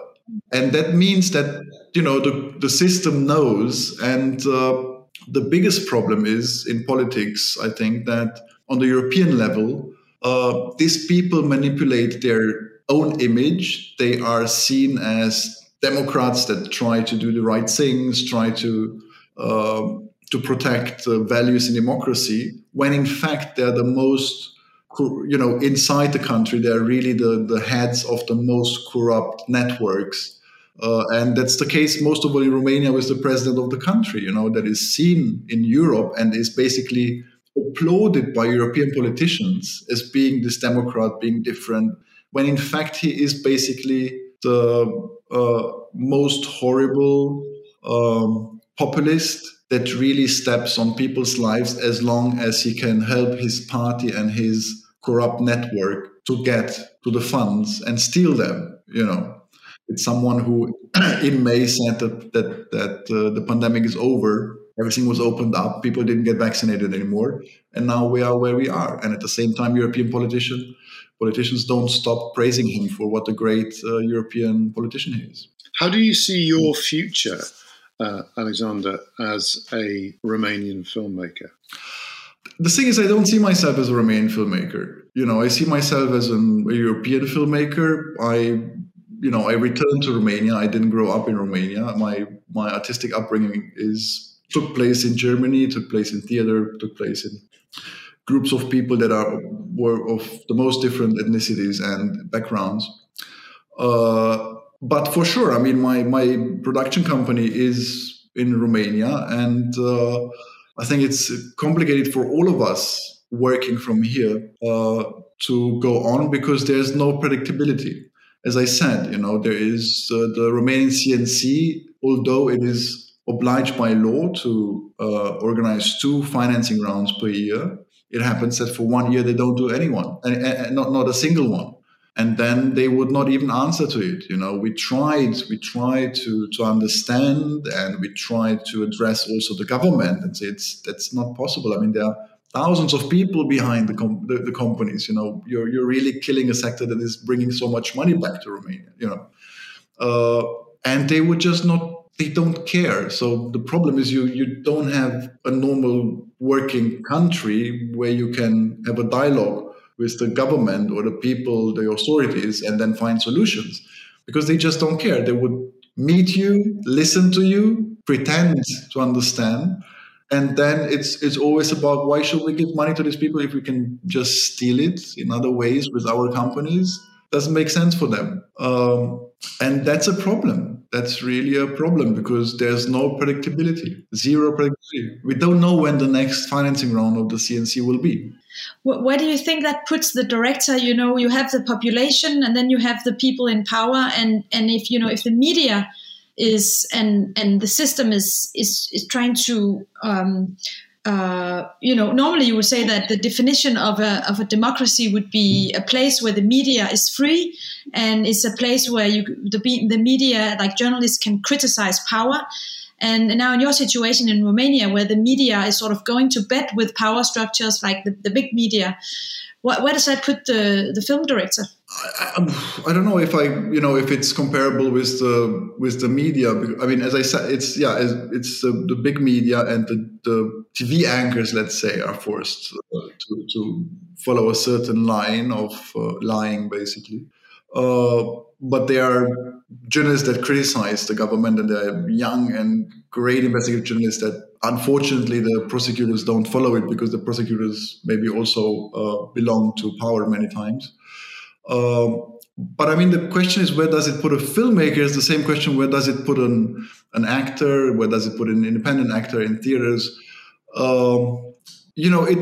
and that means that you know the, the system knows and uh, the biggest problem is in politics i think that on the european level uh, these people manipulate their own image. They are seen as Democrats that try to do the right things, try to uh, to protect uh, values in democracy. When in fact they're the most, you know, inside the country, they're really the the heads of the most corrupt networks. Uh, and that's the case most of all in Romania with the president of the country, you know, that is seen in Europe and is basically applauded by European politicians as being this Democrat, being different, when in fact he is basically the uh, most horrible um, populist that really steps on people's lives as long as he can help his party and his corrupt network to get to the funds and steal them. You know, it's someone who in May said that that, that uh, the pandemic is over. Everything was opened up. People didn't get vaccinated anymore, and now we are where we are. And at the same time, European politician politicians don't stop praising him for what a great uh, European politician he is. How do you see your future, uh, Alexander, as a Romanian filmmaker? The thing is, I don't see myself as a Romanian filmmaker. You know, I see myself as an, a European filmmaker. I, you know, I returned to Romania. I didn't grow up in Romania. My my artistic upbringing is took place in Germany, took place in theater, took place in groups of people that are were of the most different ethnicities and backgrounds. Uh, but for sure, I mean, my my production company is in Romania, and uh, I think it's complicated for all of us working from here uh, to go on because there's no predictability. As I said, you know, there is uh, the Romanian CNC, although it is obliged by law to uh, organize two financing rounds per year. It happens that for one year they don't do anyone, and, and not not a single one. And then they would not even answer to it you know. We tried we tried to to understand and we tried to address also the government and say it's that's not possible. I mean there are thousands of people behind the, com- the, the, companies you know. You're, you're really killing a sector that is bringing so much money back to romania you know. Uh, and they would just not they don't care so the problem is you you don't have a normal working country where you can have a dialogue with the government or the people, the authorities, and then find solutions because they just don't care. They would meet you, listen to you, pretend to understand. And then it's it's always about why should we give money to these people if we can just steal it in other ways with our companies? Doesn't make sense for them, um, and that's a problem. That's really a problem because there's no predictability, zero predictability. We don't know when the next financing round of the CNC will be where do you think that puts the director you know you have the population and then you have the people in power and and if you know if the media is and and the system is is is trying to um, uh, you know, normally you would say that the definition of a, of a democracy would be a place where the media is free and it's a place where you, the, the media, like journalists, can criticize power. And now, in your situation in Romania, where the media is sort of going to bed with power structures like the, the big media, what, where does that put the, the film director? I, I, don't know if I, you know, if it's comparable with the with the media. I mean, as I said, it's yeah, it's the, the big media and the, the TV anchors, let's say, are forced uh, to to follow a certain line of uh, lying, basically. Uh, but they are journalists that criticize the government, and they're young and great investigative journalists that unfortunately the prosecutors don't follow it because the prosecutors maybe also uh, belong to power many times. Um, but I mean, the question is, where does it put a filmmaker? It's the same question: where does it put an an actor? Where does it put an independent actor in theaters? Um, you know, it.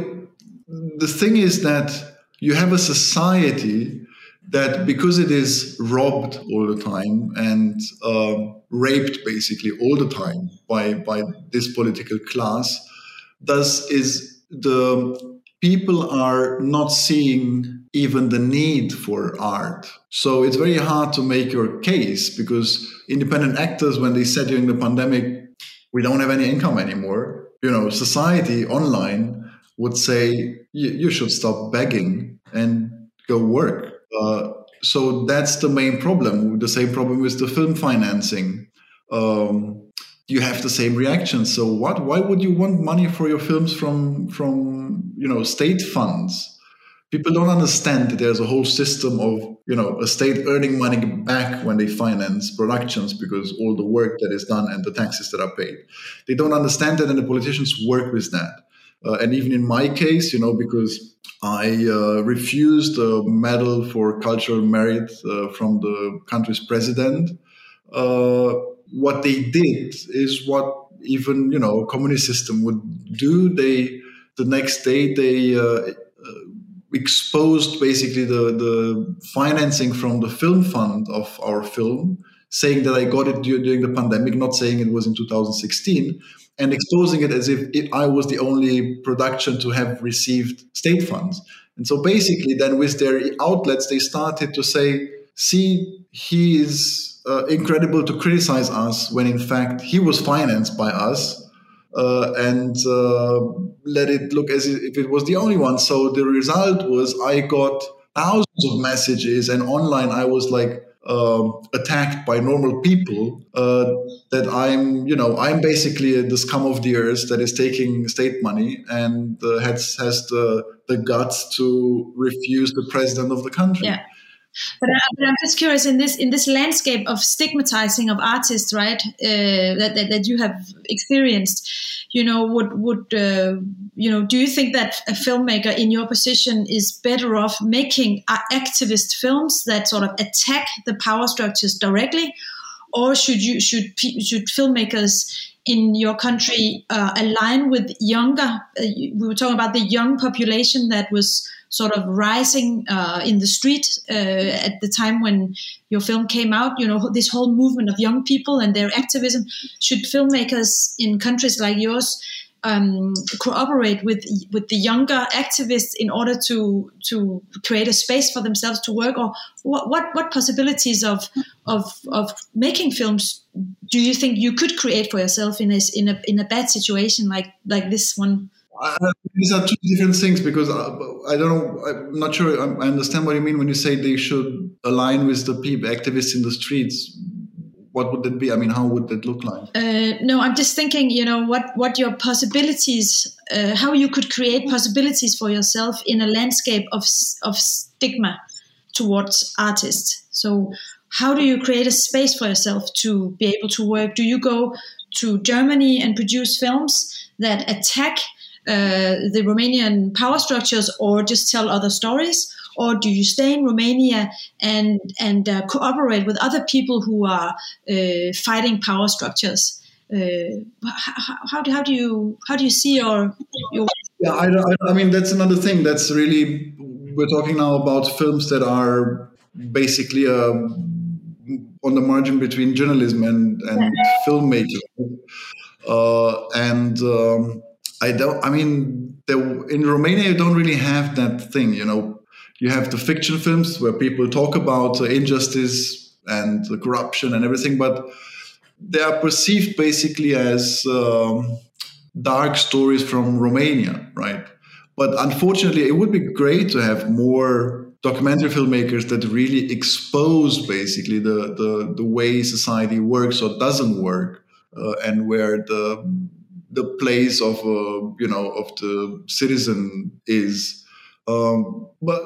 The thing is that you have a society that because it is robbed all the time and uh, raped basically all the time by by this political class, thus is the people are not seeing even the need for art. So it's very hard to make your case because independent actors, when they said during the pandemic, we don't have any income anymore, you know, society online would say you should stop begging and go work uh, so that's the main problem. The same problem with the film financing. Um, you have the same reaction. So what? Why would you want money for your films from from you know state funds? People don't understand that there's a whole system of you know a state earning money back when they finance productions because all the work that is done and the taxes that are paid. They don't understand that, and the politicians work with that. Uh, and even in my case, you know, because I uh, refused a medal for cultural merit uh, from the country's president. Uh, what they did is what even you know communist system would do. They the next day they uh, uh, exposed basically the the financing from the film fund of our film saying that I got it during the pandemic, not saying it was in 2016, and exposing it as if it, I was the only production to have received state funds. And so basically, then with their outlets, they started to say, see, he is uh, incredible to criticize us when in fact he was financed by us. Uh, and uh, let it look as if it was the only one. So the result was I got thousands of messages, and online I was like, uh, attacked by normal people uh, that I'm, you know, I'm basically the scum of the earth that is taking state money and uh, has has the the guts to refuse the president of the country. Yeah. But, I, but I'm just curious in this in this landscape of stigmatizing of artists, right? Uh, that, that, that you have experienced, you know, would would uh, you know? Do you think that a filmmaker in your position is better off making activist films that sort of attack the power structures directly, or should you should should filmmakers in your country uh, align with younger? Uh, we were talking about the young population that was sort of rising uh, in the street uh, at the time when your film came out. You know, this whole movement of young people and their activism. Should filmmakers in countries like yours um, cooperate with with the younger activists in order to to create a space for themselves to work, or what what, what possibilities of of of making films do you think you could create for yourself in a in a in a bad situation like like this one? These are two different things because I, I don't know. I'm not sure. I, I understand what you mean when you say they should align with the people, activists in the streets. What would that be? I mean, how would that look like? Uh, no, I'm just thinking. You know, what what your possibilities, uh, how you could create possibilities for yourself in a landscape of of stigma towards artists. So, how do you create a space for yourself to be able to work? Do you go to Germany and produce films that attack uh, the Romanian power structures or just tell other stories? Or do you stay in Romania and and uh, cooperate with other people who are uh, fighting power structures? Uh, how, how, do, how do you how do you see your your yeah I, I, I mean that's another thing that's really we're talking now about films that are basically um, on the margin between journalism and, and filmmaking. Uh, and um, I don't. I mean, in Romania, you don't really have that thing. You know, you have the fiction films where people talk about uh, injustice and corruption and everything, but they are perceived basically as um, dark stories from Romania, right? But unfortunately, it would be great to have more documentary filmmakers that really expose basically the the, the way society works or doesn't work, uh, and where the the place of uh, you know of the citizen is. Um, but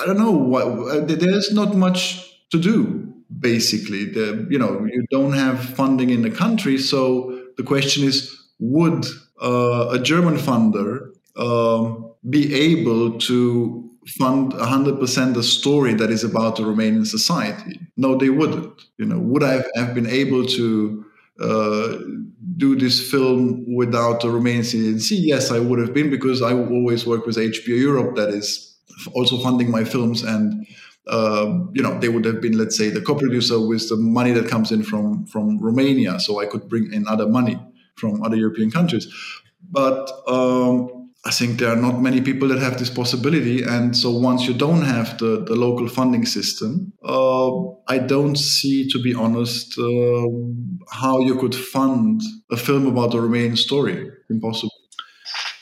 I don't know what uh, there's not much to do. Basically, the, you know you don't have funding in the country, so the question is: Would uh, a German funder um, be able to fund 100% the story that is about the Romanian society? No, they wouldn't. You know, would I have been able to uh, do this film without the Romanian CNC? Yes, I would have been because I always work with HBO Europe, that is also funding my films, and uh, you know they would have been, let's say, the co-producer with the money that comes in from from Romania, so I could bring in other money from other European countries. But um, I think there are not many people that have this possibility. And so once you don't have the, the local funding system, uh, I don't see, to be honest, uh, how you could fund a film about the Romanian story. Impossible.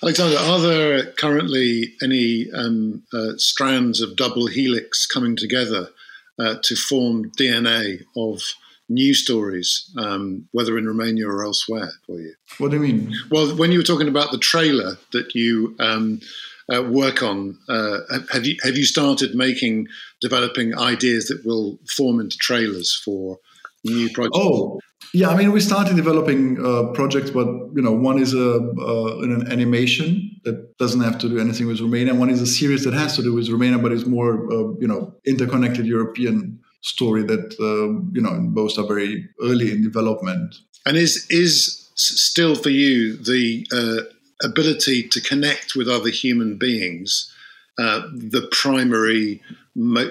Alexander, are there currently any um, uh, strands of double helix coming together uh, to form DNA of news stories, um, whether in Romania or elsewhere, for you? What do you mean? Well, when you were talking about the trailer that you um, uh, work on, uh, have you have you started making developing ideas that will form into trailers for new projects? Oh, yeah. I mean, we started developing uh, projects, but you know, one is a uh, an animation that doesn't have to do anything with Romania. One is a series that has to do with Romania, but is more uh, you know interconnected European story that uh, you know both are very early in development. And is is still for you the uh, ability to connect with other human beings uh, the primary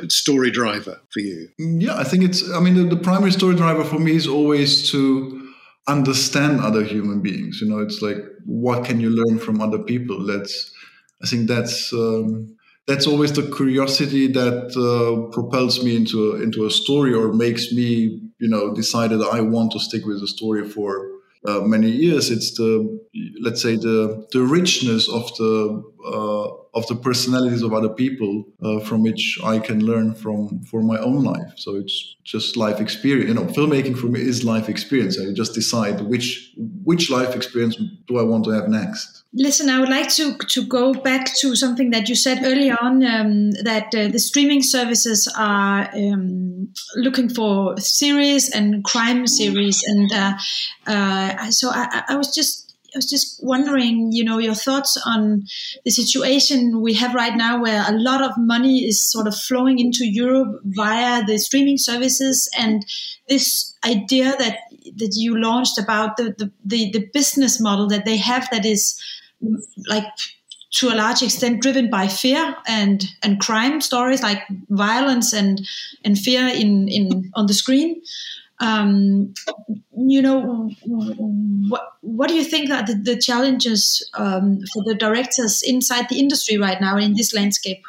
story driver for you? Yeah, I think it's. I mean, the, the primary story driver for me is always to understand other human beings. You know, it's like what can you learn from other people? That's. I think that's. Um, that's always the curiosity that uh, propels me into a, into a story or makes me you know decide that I want to stick with the story for uh, many years. It's the let's say the the richness of the uh, of the personalities of other people uh, from which I can learn from for my own life. So it's just life experience. You know, filmmaking for me is life experience. I just decide which which life experience do I want to have next. Listen, I would like to to go back to something that you said early on um, that uh, the streaming services are um, looking for series and crime series, and uh, uh, so I, I was just I was just wondering, you know, your thoughts on the situation we have right now, where a lot of money is sort of flowing into Europe via the streaming services, and this idea that that you launched about the the, the, the business model that they have that is like to a large extent driven by fear and and crime stories like violence and and fear in in on the screen um, you know, what what do you think that the, the challenges um, for the directors inside the industry right now in this landscape?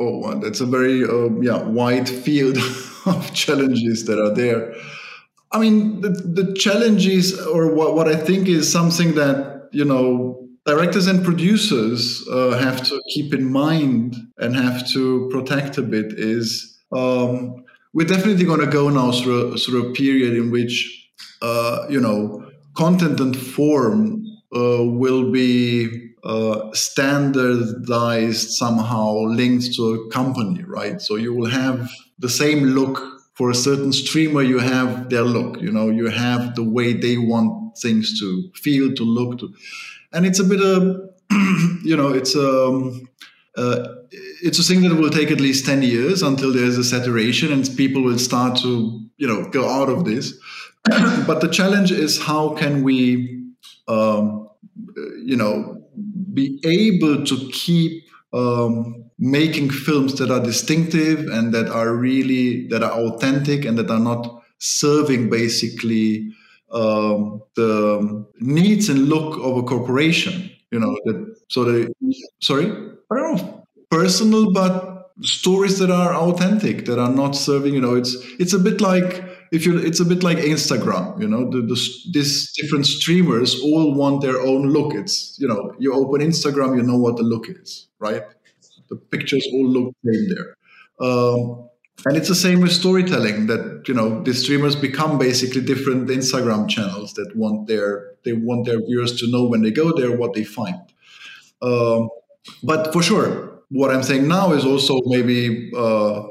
Oh, that's a very um, yeah wide field of challenges that are there. I mean, the, the challenges, or what, what I think is something that you know directors and producers uh, have to keep in mind and have to protect a bit is um, we're definitely going to go now through, through a period in which, uh, you know, content and form uh, will be uh, standardized somehow linked to a company, right? So you will have the same look for a certain streamer. You have their look, you know, you have the way they want things to feel, to look, to, and it's a bit of, you know, it's um, uh, it's a thing that will take at least 10 years until there's a saturation and people will start to you know go out of this but the challenge is how can we um, you know be able to keep um, making films that are distinctive and that are really that are authentic and that are not serving basically um, the needs and look of a corporation you know that so they sorry? I don't know. Personal but stories that are authentic that are not serving you know it's it's a bit like if you it's a bit like instagram you know the, the these different streamers all want their own look. It's you know you open instagram you know what the look is right the pictures all look same there. Um, and it's the same with storytelling that you know the streamers become basically different instagram channels that want their they want their viewers to know when they go there what they find. Um, but for sure what I'm saying now is also maybe uh,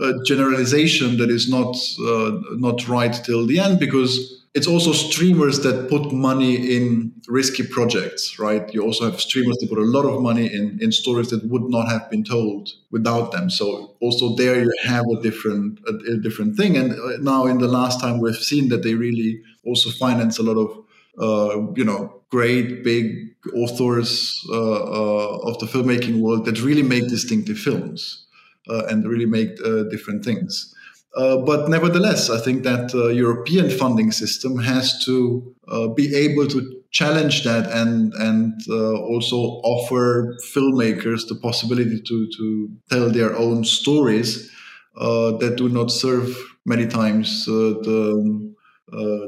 a generalization that is not uh, not right till the end because it's also streamers that put money in risky projects, right? You also have streamers that put a lot of money in in stories that would not have been told without them. So also there you have a different a, a different thing. And uh, now in the last time we've seen that they really also finance a lot of uh, you know great big authors uh, uh, of the filmmaking world that really make distinctive films uh, and really make uh, different things. Uh, but nevertheless, I think that uh, European funding system has to uh, be able to challenge that and and uh, also offer filmmakers the possibility to to tell their own stories that do not serve many times the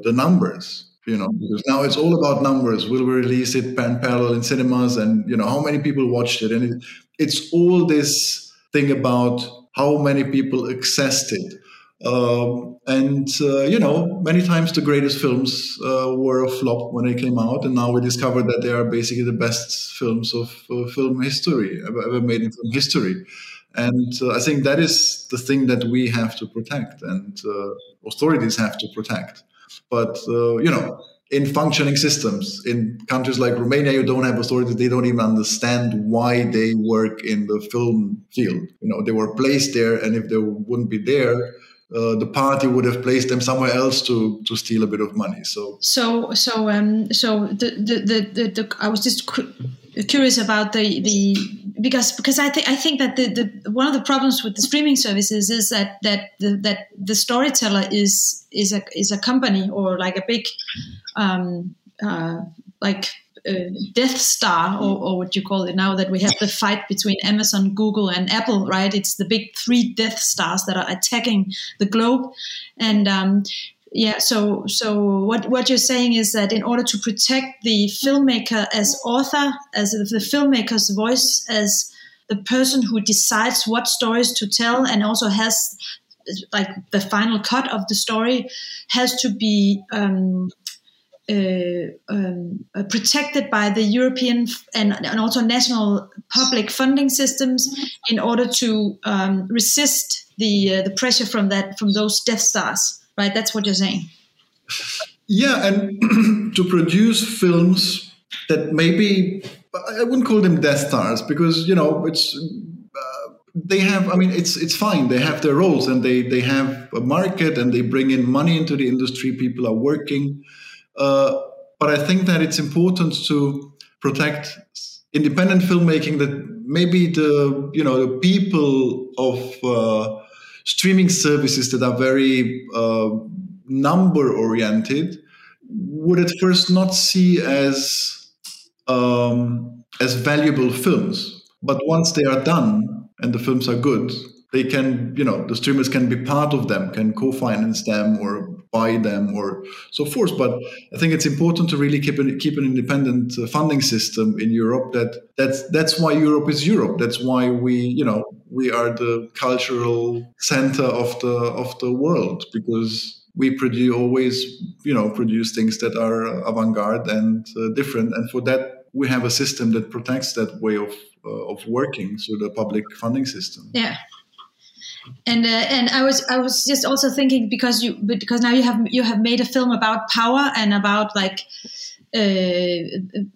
the numbers you know because now it's all about numbers. Will we release it pan parallel in cinemas and you know how many people watched it? And it, it's all this thing about how many people accessed it um, and uh, you know many times the greatest films uh, were a flop when they came out and now we discovered that they are basically the best films of uh, film history ever, ever, made in film history and uh, i think that is the thing that we have to protect and uh, authorities have to protect but uh, you know, in functioning systems in countries like Romania, you don't have authorities. They don't even understand why they work in the film field. You know, they were placed there, and if they wouldn't be there, uh, the party would have placed them somewhere else to to steal a bit of money. So so so um so the the the, the, the I was just curious about the the because because I think I think that the, the one of the problems with the streaming services is that that the, that the storyteller is is a is a company or like a big um, uh, like uh, Death Star or, or what you call it now that we have the fight between Amazon, Google, and Apple. Right, it's the big three Death Stars that are attacking the globe, and um, yeah so so what what you're saying is that in order to protect the filmmaker as author as the filmmaker's voice as the person who decides what stories to tell and also has like the final cut of the story has to be um, um, uh, protected by the European and, and, also national public funding systems in order to um, resist the uh, the pressure from that from those Death Stars right? That's what you're saying. Yeah, and to produce films that maybe I wouldn't call them Death Stars because you know it's uh, they have. I mean, it's it's fine. They have their roles and they they have a market and they bring in money into the industry. People are working, uh, but I think that it's important to protect independent filmmaking. That maybe the you know the people of uh, streaming services that are very uh, number oriented would at first not see as um, as valuable films. But once they are done and the films are good, they can, you know, the streamers can be part of them, can co-finance them or buy them or so forth. But I think it's important to really keep an, keep an independent uh, funding system in Europe. That that's that's why Europe is Europe. That's why we, you know, we are the cultural center of the of the world because we produce always, you know, produce things that are avant-garde and uh, different. And for that, we have a system that protects that way of uh, of working through the public funding system. Yeah and uh, and I was I was just also thinking because you because now you have you have made a film about power and about like uh,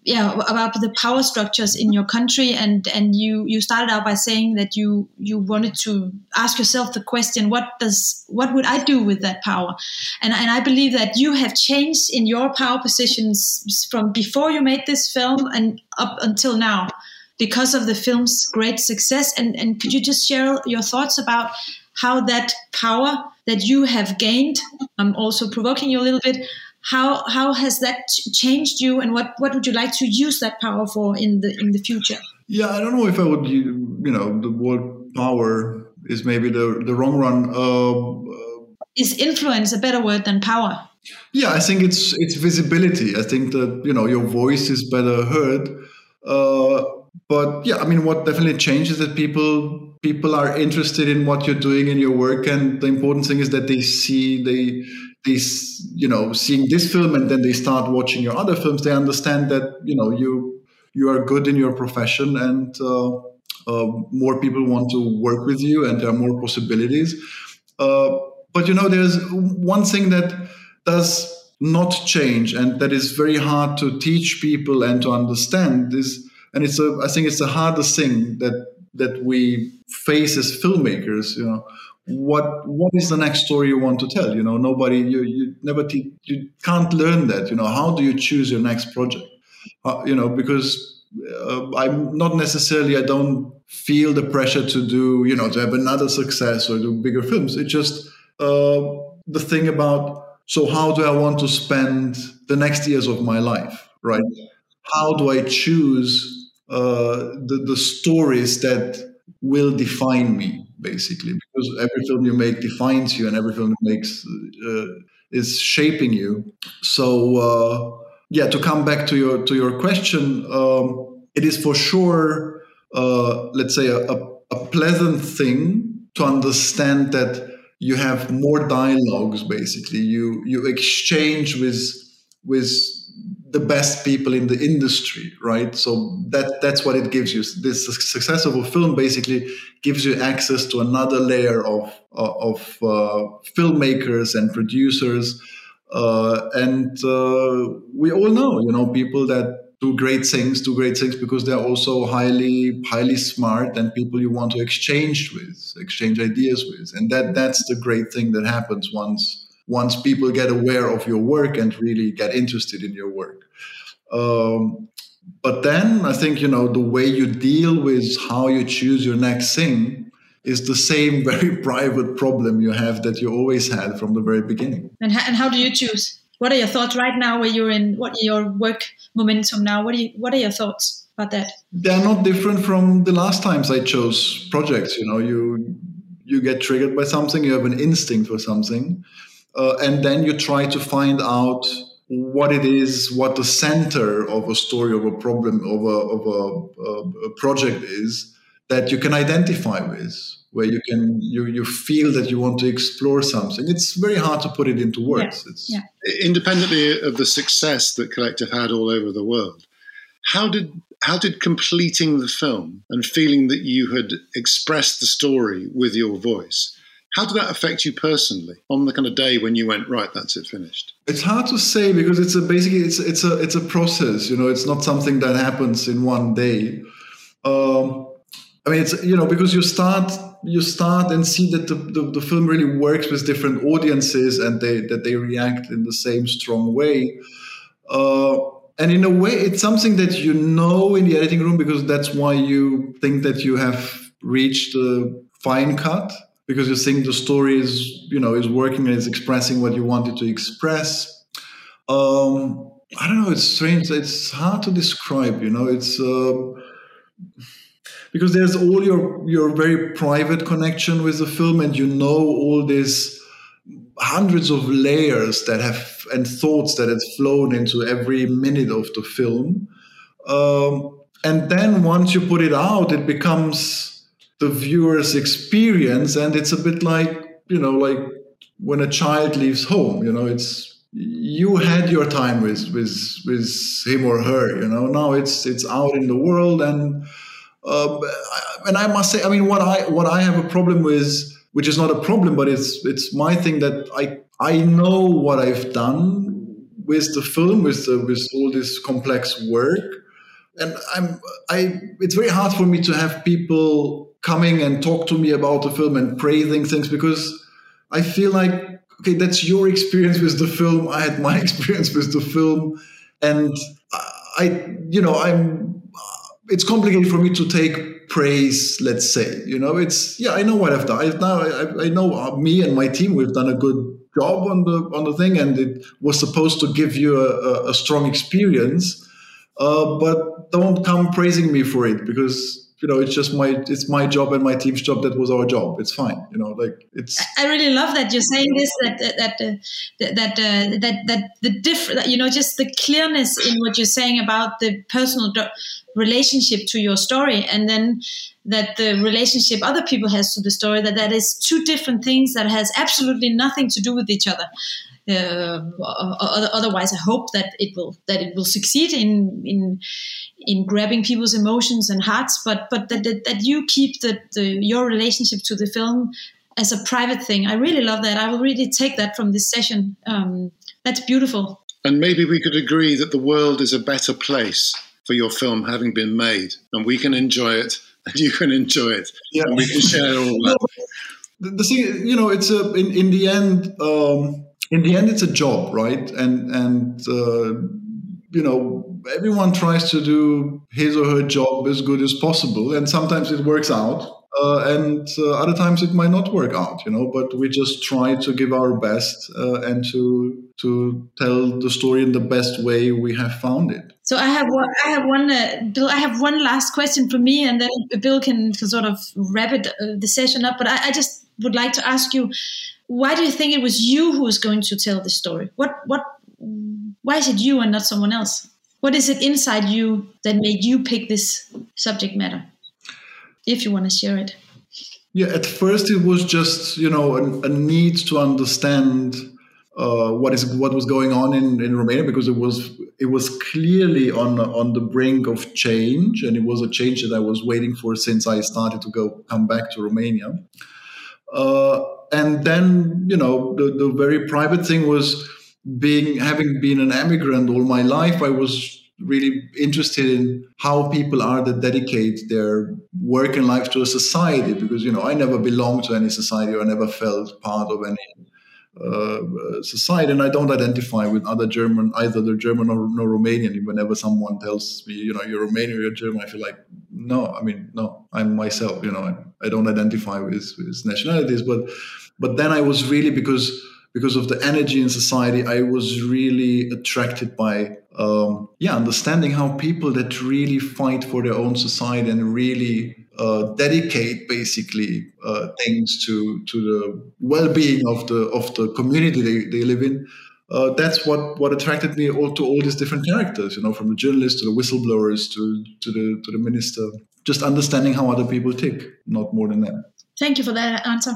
yeah about the power structures in your country. And and you you started out by saying that you you wanted to ask yourself the question what does what would I do with that power? And and I believe that you have changed in your power positions from before you made this film and up until now because of the film's great success. And, and could you just share your thoughts about how that power that you have gained, I'm also provoking you a little bit, how how has that changed you and what, what would you like to use that power for in the in the future? Yeah, I don't know if I would you know the word power is maybe the the wrong run. Uh, is influence a better word than power? Yeah, I think it's it's visibility. I think that you know your voice is better heard. Uh, but yeah, I mean, what definitely changes that people people are interested in what you're doing in your work, and the important thing is that they see they they you know seeing this film and then they start watching your other films. They understand that you know you you are good in your profession and. Uh, uh, more people want to work with you and there are more possibilities. Uh, but you know, there's one thing that does not change and that is very hard to teach people and to understand is and it's a I think it's the hardest thing that that we face as filmmakers. You know, what what is the next story you want to tell? You know, nobody you you never te- you can't learn that. You know, how do you choose your next project? Uh, you know, because uh, I'm not necessarily I don't feel the pressure to do you know to have another success or do bigger films. It's just uh, the thing about so how do I want to spend the next years of my life, right? How do I choose uh, the, the stories that will define me basically. Because every film you make defines you and every film makes uh, is shaping you. So uh, yeah to come back to your to your question um, it is for sure uh, let's say a, a, a, pleasant thing to understand that you have more dialogues basically. You you exchange with with the best people in the industry, right? So that that's what it gives you. This success of a film basically gives you access to another layer of of uh, filmmakers and producers, uh, and uh, we all know, you know, people that do great things, do great things because they're also highly highly smart and people you want to exchange with, exchange ideas with, and that that's the great thing that happens once once people get aware of your work and really get interested in your work. Um, but then I think you know the way you deal with how you choose your next thing is the same very private problem you have that you always had from the very beginning. And, and how do you choose? What are your thoughts right now where you're in what your work momentum now? What do you, what are your thoughts about that? They're not different from the last times I chose projects. You know, you you get triggered by something, you have an instinct for something, uh, and then you try to find out what it is, what the center of a story, of a problem, of a, of a, a project is that you can identify with where you can you you feel that you want to explore something it's very hard to put it into words yeah. yeah. independently of the success that collective had all over the world how did how did completing the film and feeling that you had expressed the story with your voice how did that affect you personally on the kind of day when you went right that's it finished it's hard to say because it's a basically it's it's a it's a process you know it's not something that happens in one day. Um, I mean, it's you know because you start you start and see that the, the, the, film really works with different audiences and they that they react in the same strong way. Uh, and in a way, it's something that you know in the editing room because that's why you think that you have reached the fine cut because you think the story is you know is working and is expressing what you wanted to express. Um, I don't know. It's strange. It's hard to describe. You know, it's. Uh, because there's all your your very private connection with the film and you know all these hundreds of layers that have and thoughts that have flown into every minute of the film um, and then once you put it out it becomes the viewer's experience and it's a bit like you know like when a child leaves home you know it's you had your time with with with him or her you know now it's it's out in the world and uh, and I must say, I mean, what I what I have a problem with, which is not a problem, but it's it's my thing that I I know what I've done with the film, with the, with all this complex work, and I'm I. It's very hard for me to have people coming and talk to me about the film and praising things because I feel like okay, that's your experience with the film. I had my experience with the film, and I, you know, I'm it's complicated for me to take praise let's say you know it's yeah i know what i've done i now I, I, know uh, me and my team we've done a good job on the on the thing and it was supposed to give you a, a strong experience uh, but don't come praising me for it because you know it's just my it's my job and my team's job that was our job. It's fine you know like it's i really love that you're saying this that that uh, that that uh, that, that the different you know just the clearness in what you're saying about the personal relationship to your story and then that the relationship other people has to the story that that is two different things that has absolutely nothing to do with each other otherwise, I hope that it will that it will succeed in in in grabbing people's emotions and hearts. But but that that, that you keep the, the your relationship to the film as a private thing. I really love that. I will really take that from this session. Um, that's beautiful. And maybe we could agree that the world is a better place for your film having been made, and we can enjoy it, and you can enjoy it, yeah. and we can share all that. the, the thing, you know, it's a in in the end. Um, in the end, it's a job, right? And and uh, you know everyone tries to do his or her job as good as possible, and sometimes it works out. Uh, and uh, other times it might not work out, you know. But we just try to give our best uh, and to to tell the story in the best way we have found it. So I have one, I have one, uh, Bill. I have one last question for me, and then Bill can sort of wrap it uh, the session up. But I, I just would like to ask you why do you think it was you who was going to tell the story? What what why is it you and not someone else? What is it inside you that made you pick this subject matter? If you want to share it. Yeah, at first it was just you know a, a need to understand uh, what is what was going on in, in Romania because it was it was clearly on on the brink of change and it was a change that I was waiting for since I started to go come back to Romania. Uh, and then you know the, the very private thing was being having been an immigrant all my life i was really interested in how people are that dedicate their work and life to a society because you know i never belonged to any society or I never felt part of any uh, society, and I don't identify with other German, either the German or no Romanian. Whenever someone tells me, you know, you're Romanian or you're German, I feel like, no, I mean, no, I'm myself. You know, I, I don't identify with, with nationalities, but but then I was really because because of the energy in society, I was really attracted by um, yeah understanding how people that really fight for their own society and really uh, dedicate basically uh, things to to the well-being of the of the community they, they live in. Uh, that's what, what attracted me all to all these different characters, you know, from the journalists to the whistleblowers to, to the to the minister. Just understanding how other people tick, not more than that. Thank you for that answer.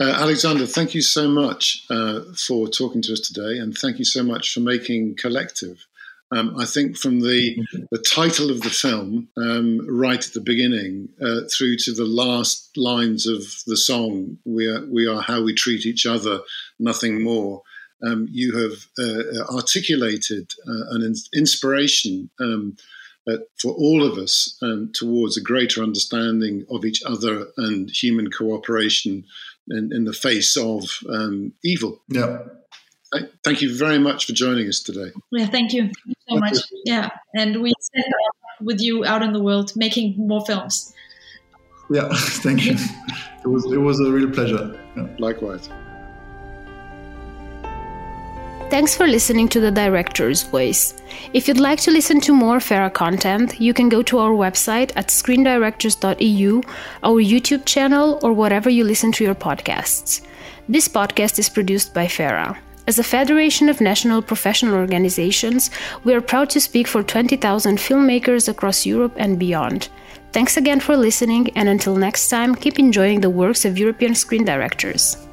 Uh, Alexander, thank you so much uh, for talking to us today, and thank you so much for making Collective. Um, I think from the the title of the film, um, right at the beginning, uh, through to the last lines of the song, "We are we are how we treat each other, nothing more." Um, you have uh, articulated uh, an inspiration um, uh, for all of us um, towards a greater understanding of each other and human cooperation in, in the face of um, evil. Yeah. Thank you very much for joining us today. Yeah, thank you so much. Yeah, and we stand with you out in the world making more films. Yeah, thank you. It was it was a real pleasure. Yeah. Likewise. Thanks for listening to The Director's Voice. If you'd like to listen to more FERA content, you can go to our website at screendirectors.eu, our YouTube channel, or whatever you listen to your podcasts. This podcast is produced by FERA. As a federation of national professional organizations, we are proud to speak for 20,000 filmmakers across Europe and beyond. Thanks again for listening, and until next time, keep enjoying the works of European screen directors.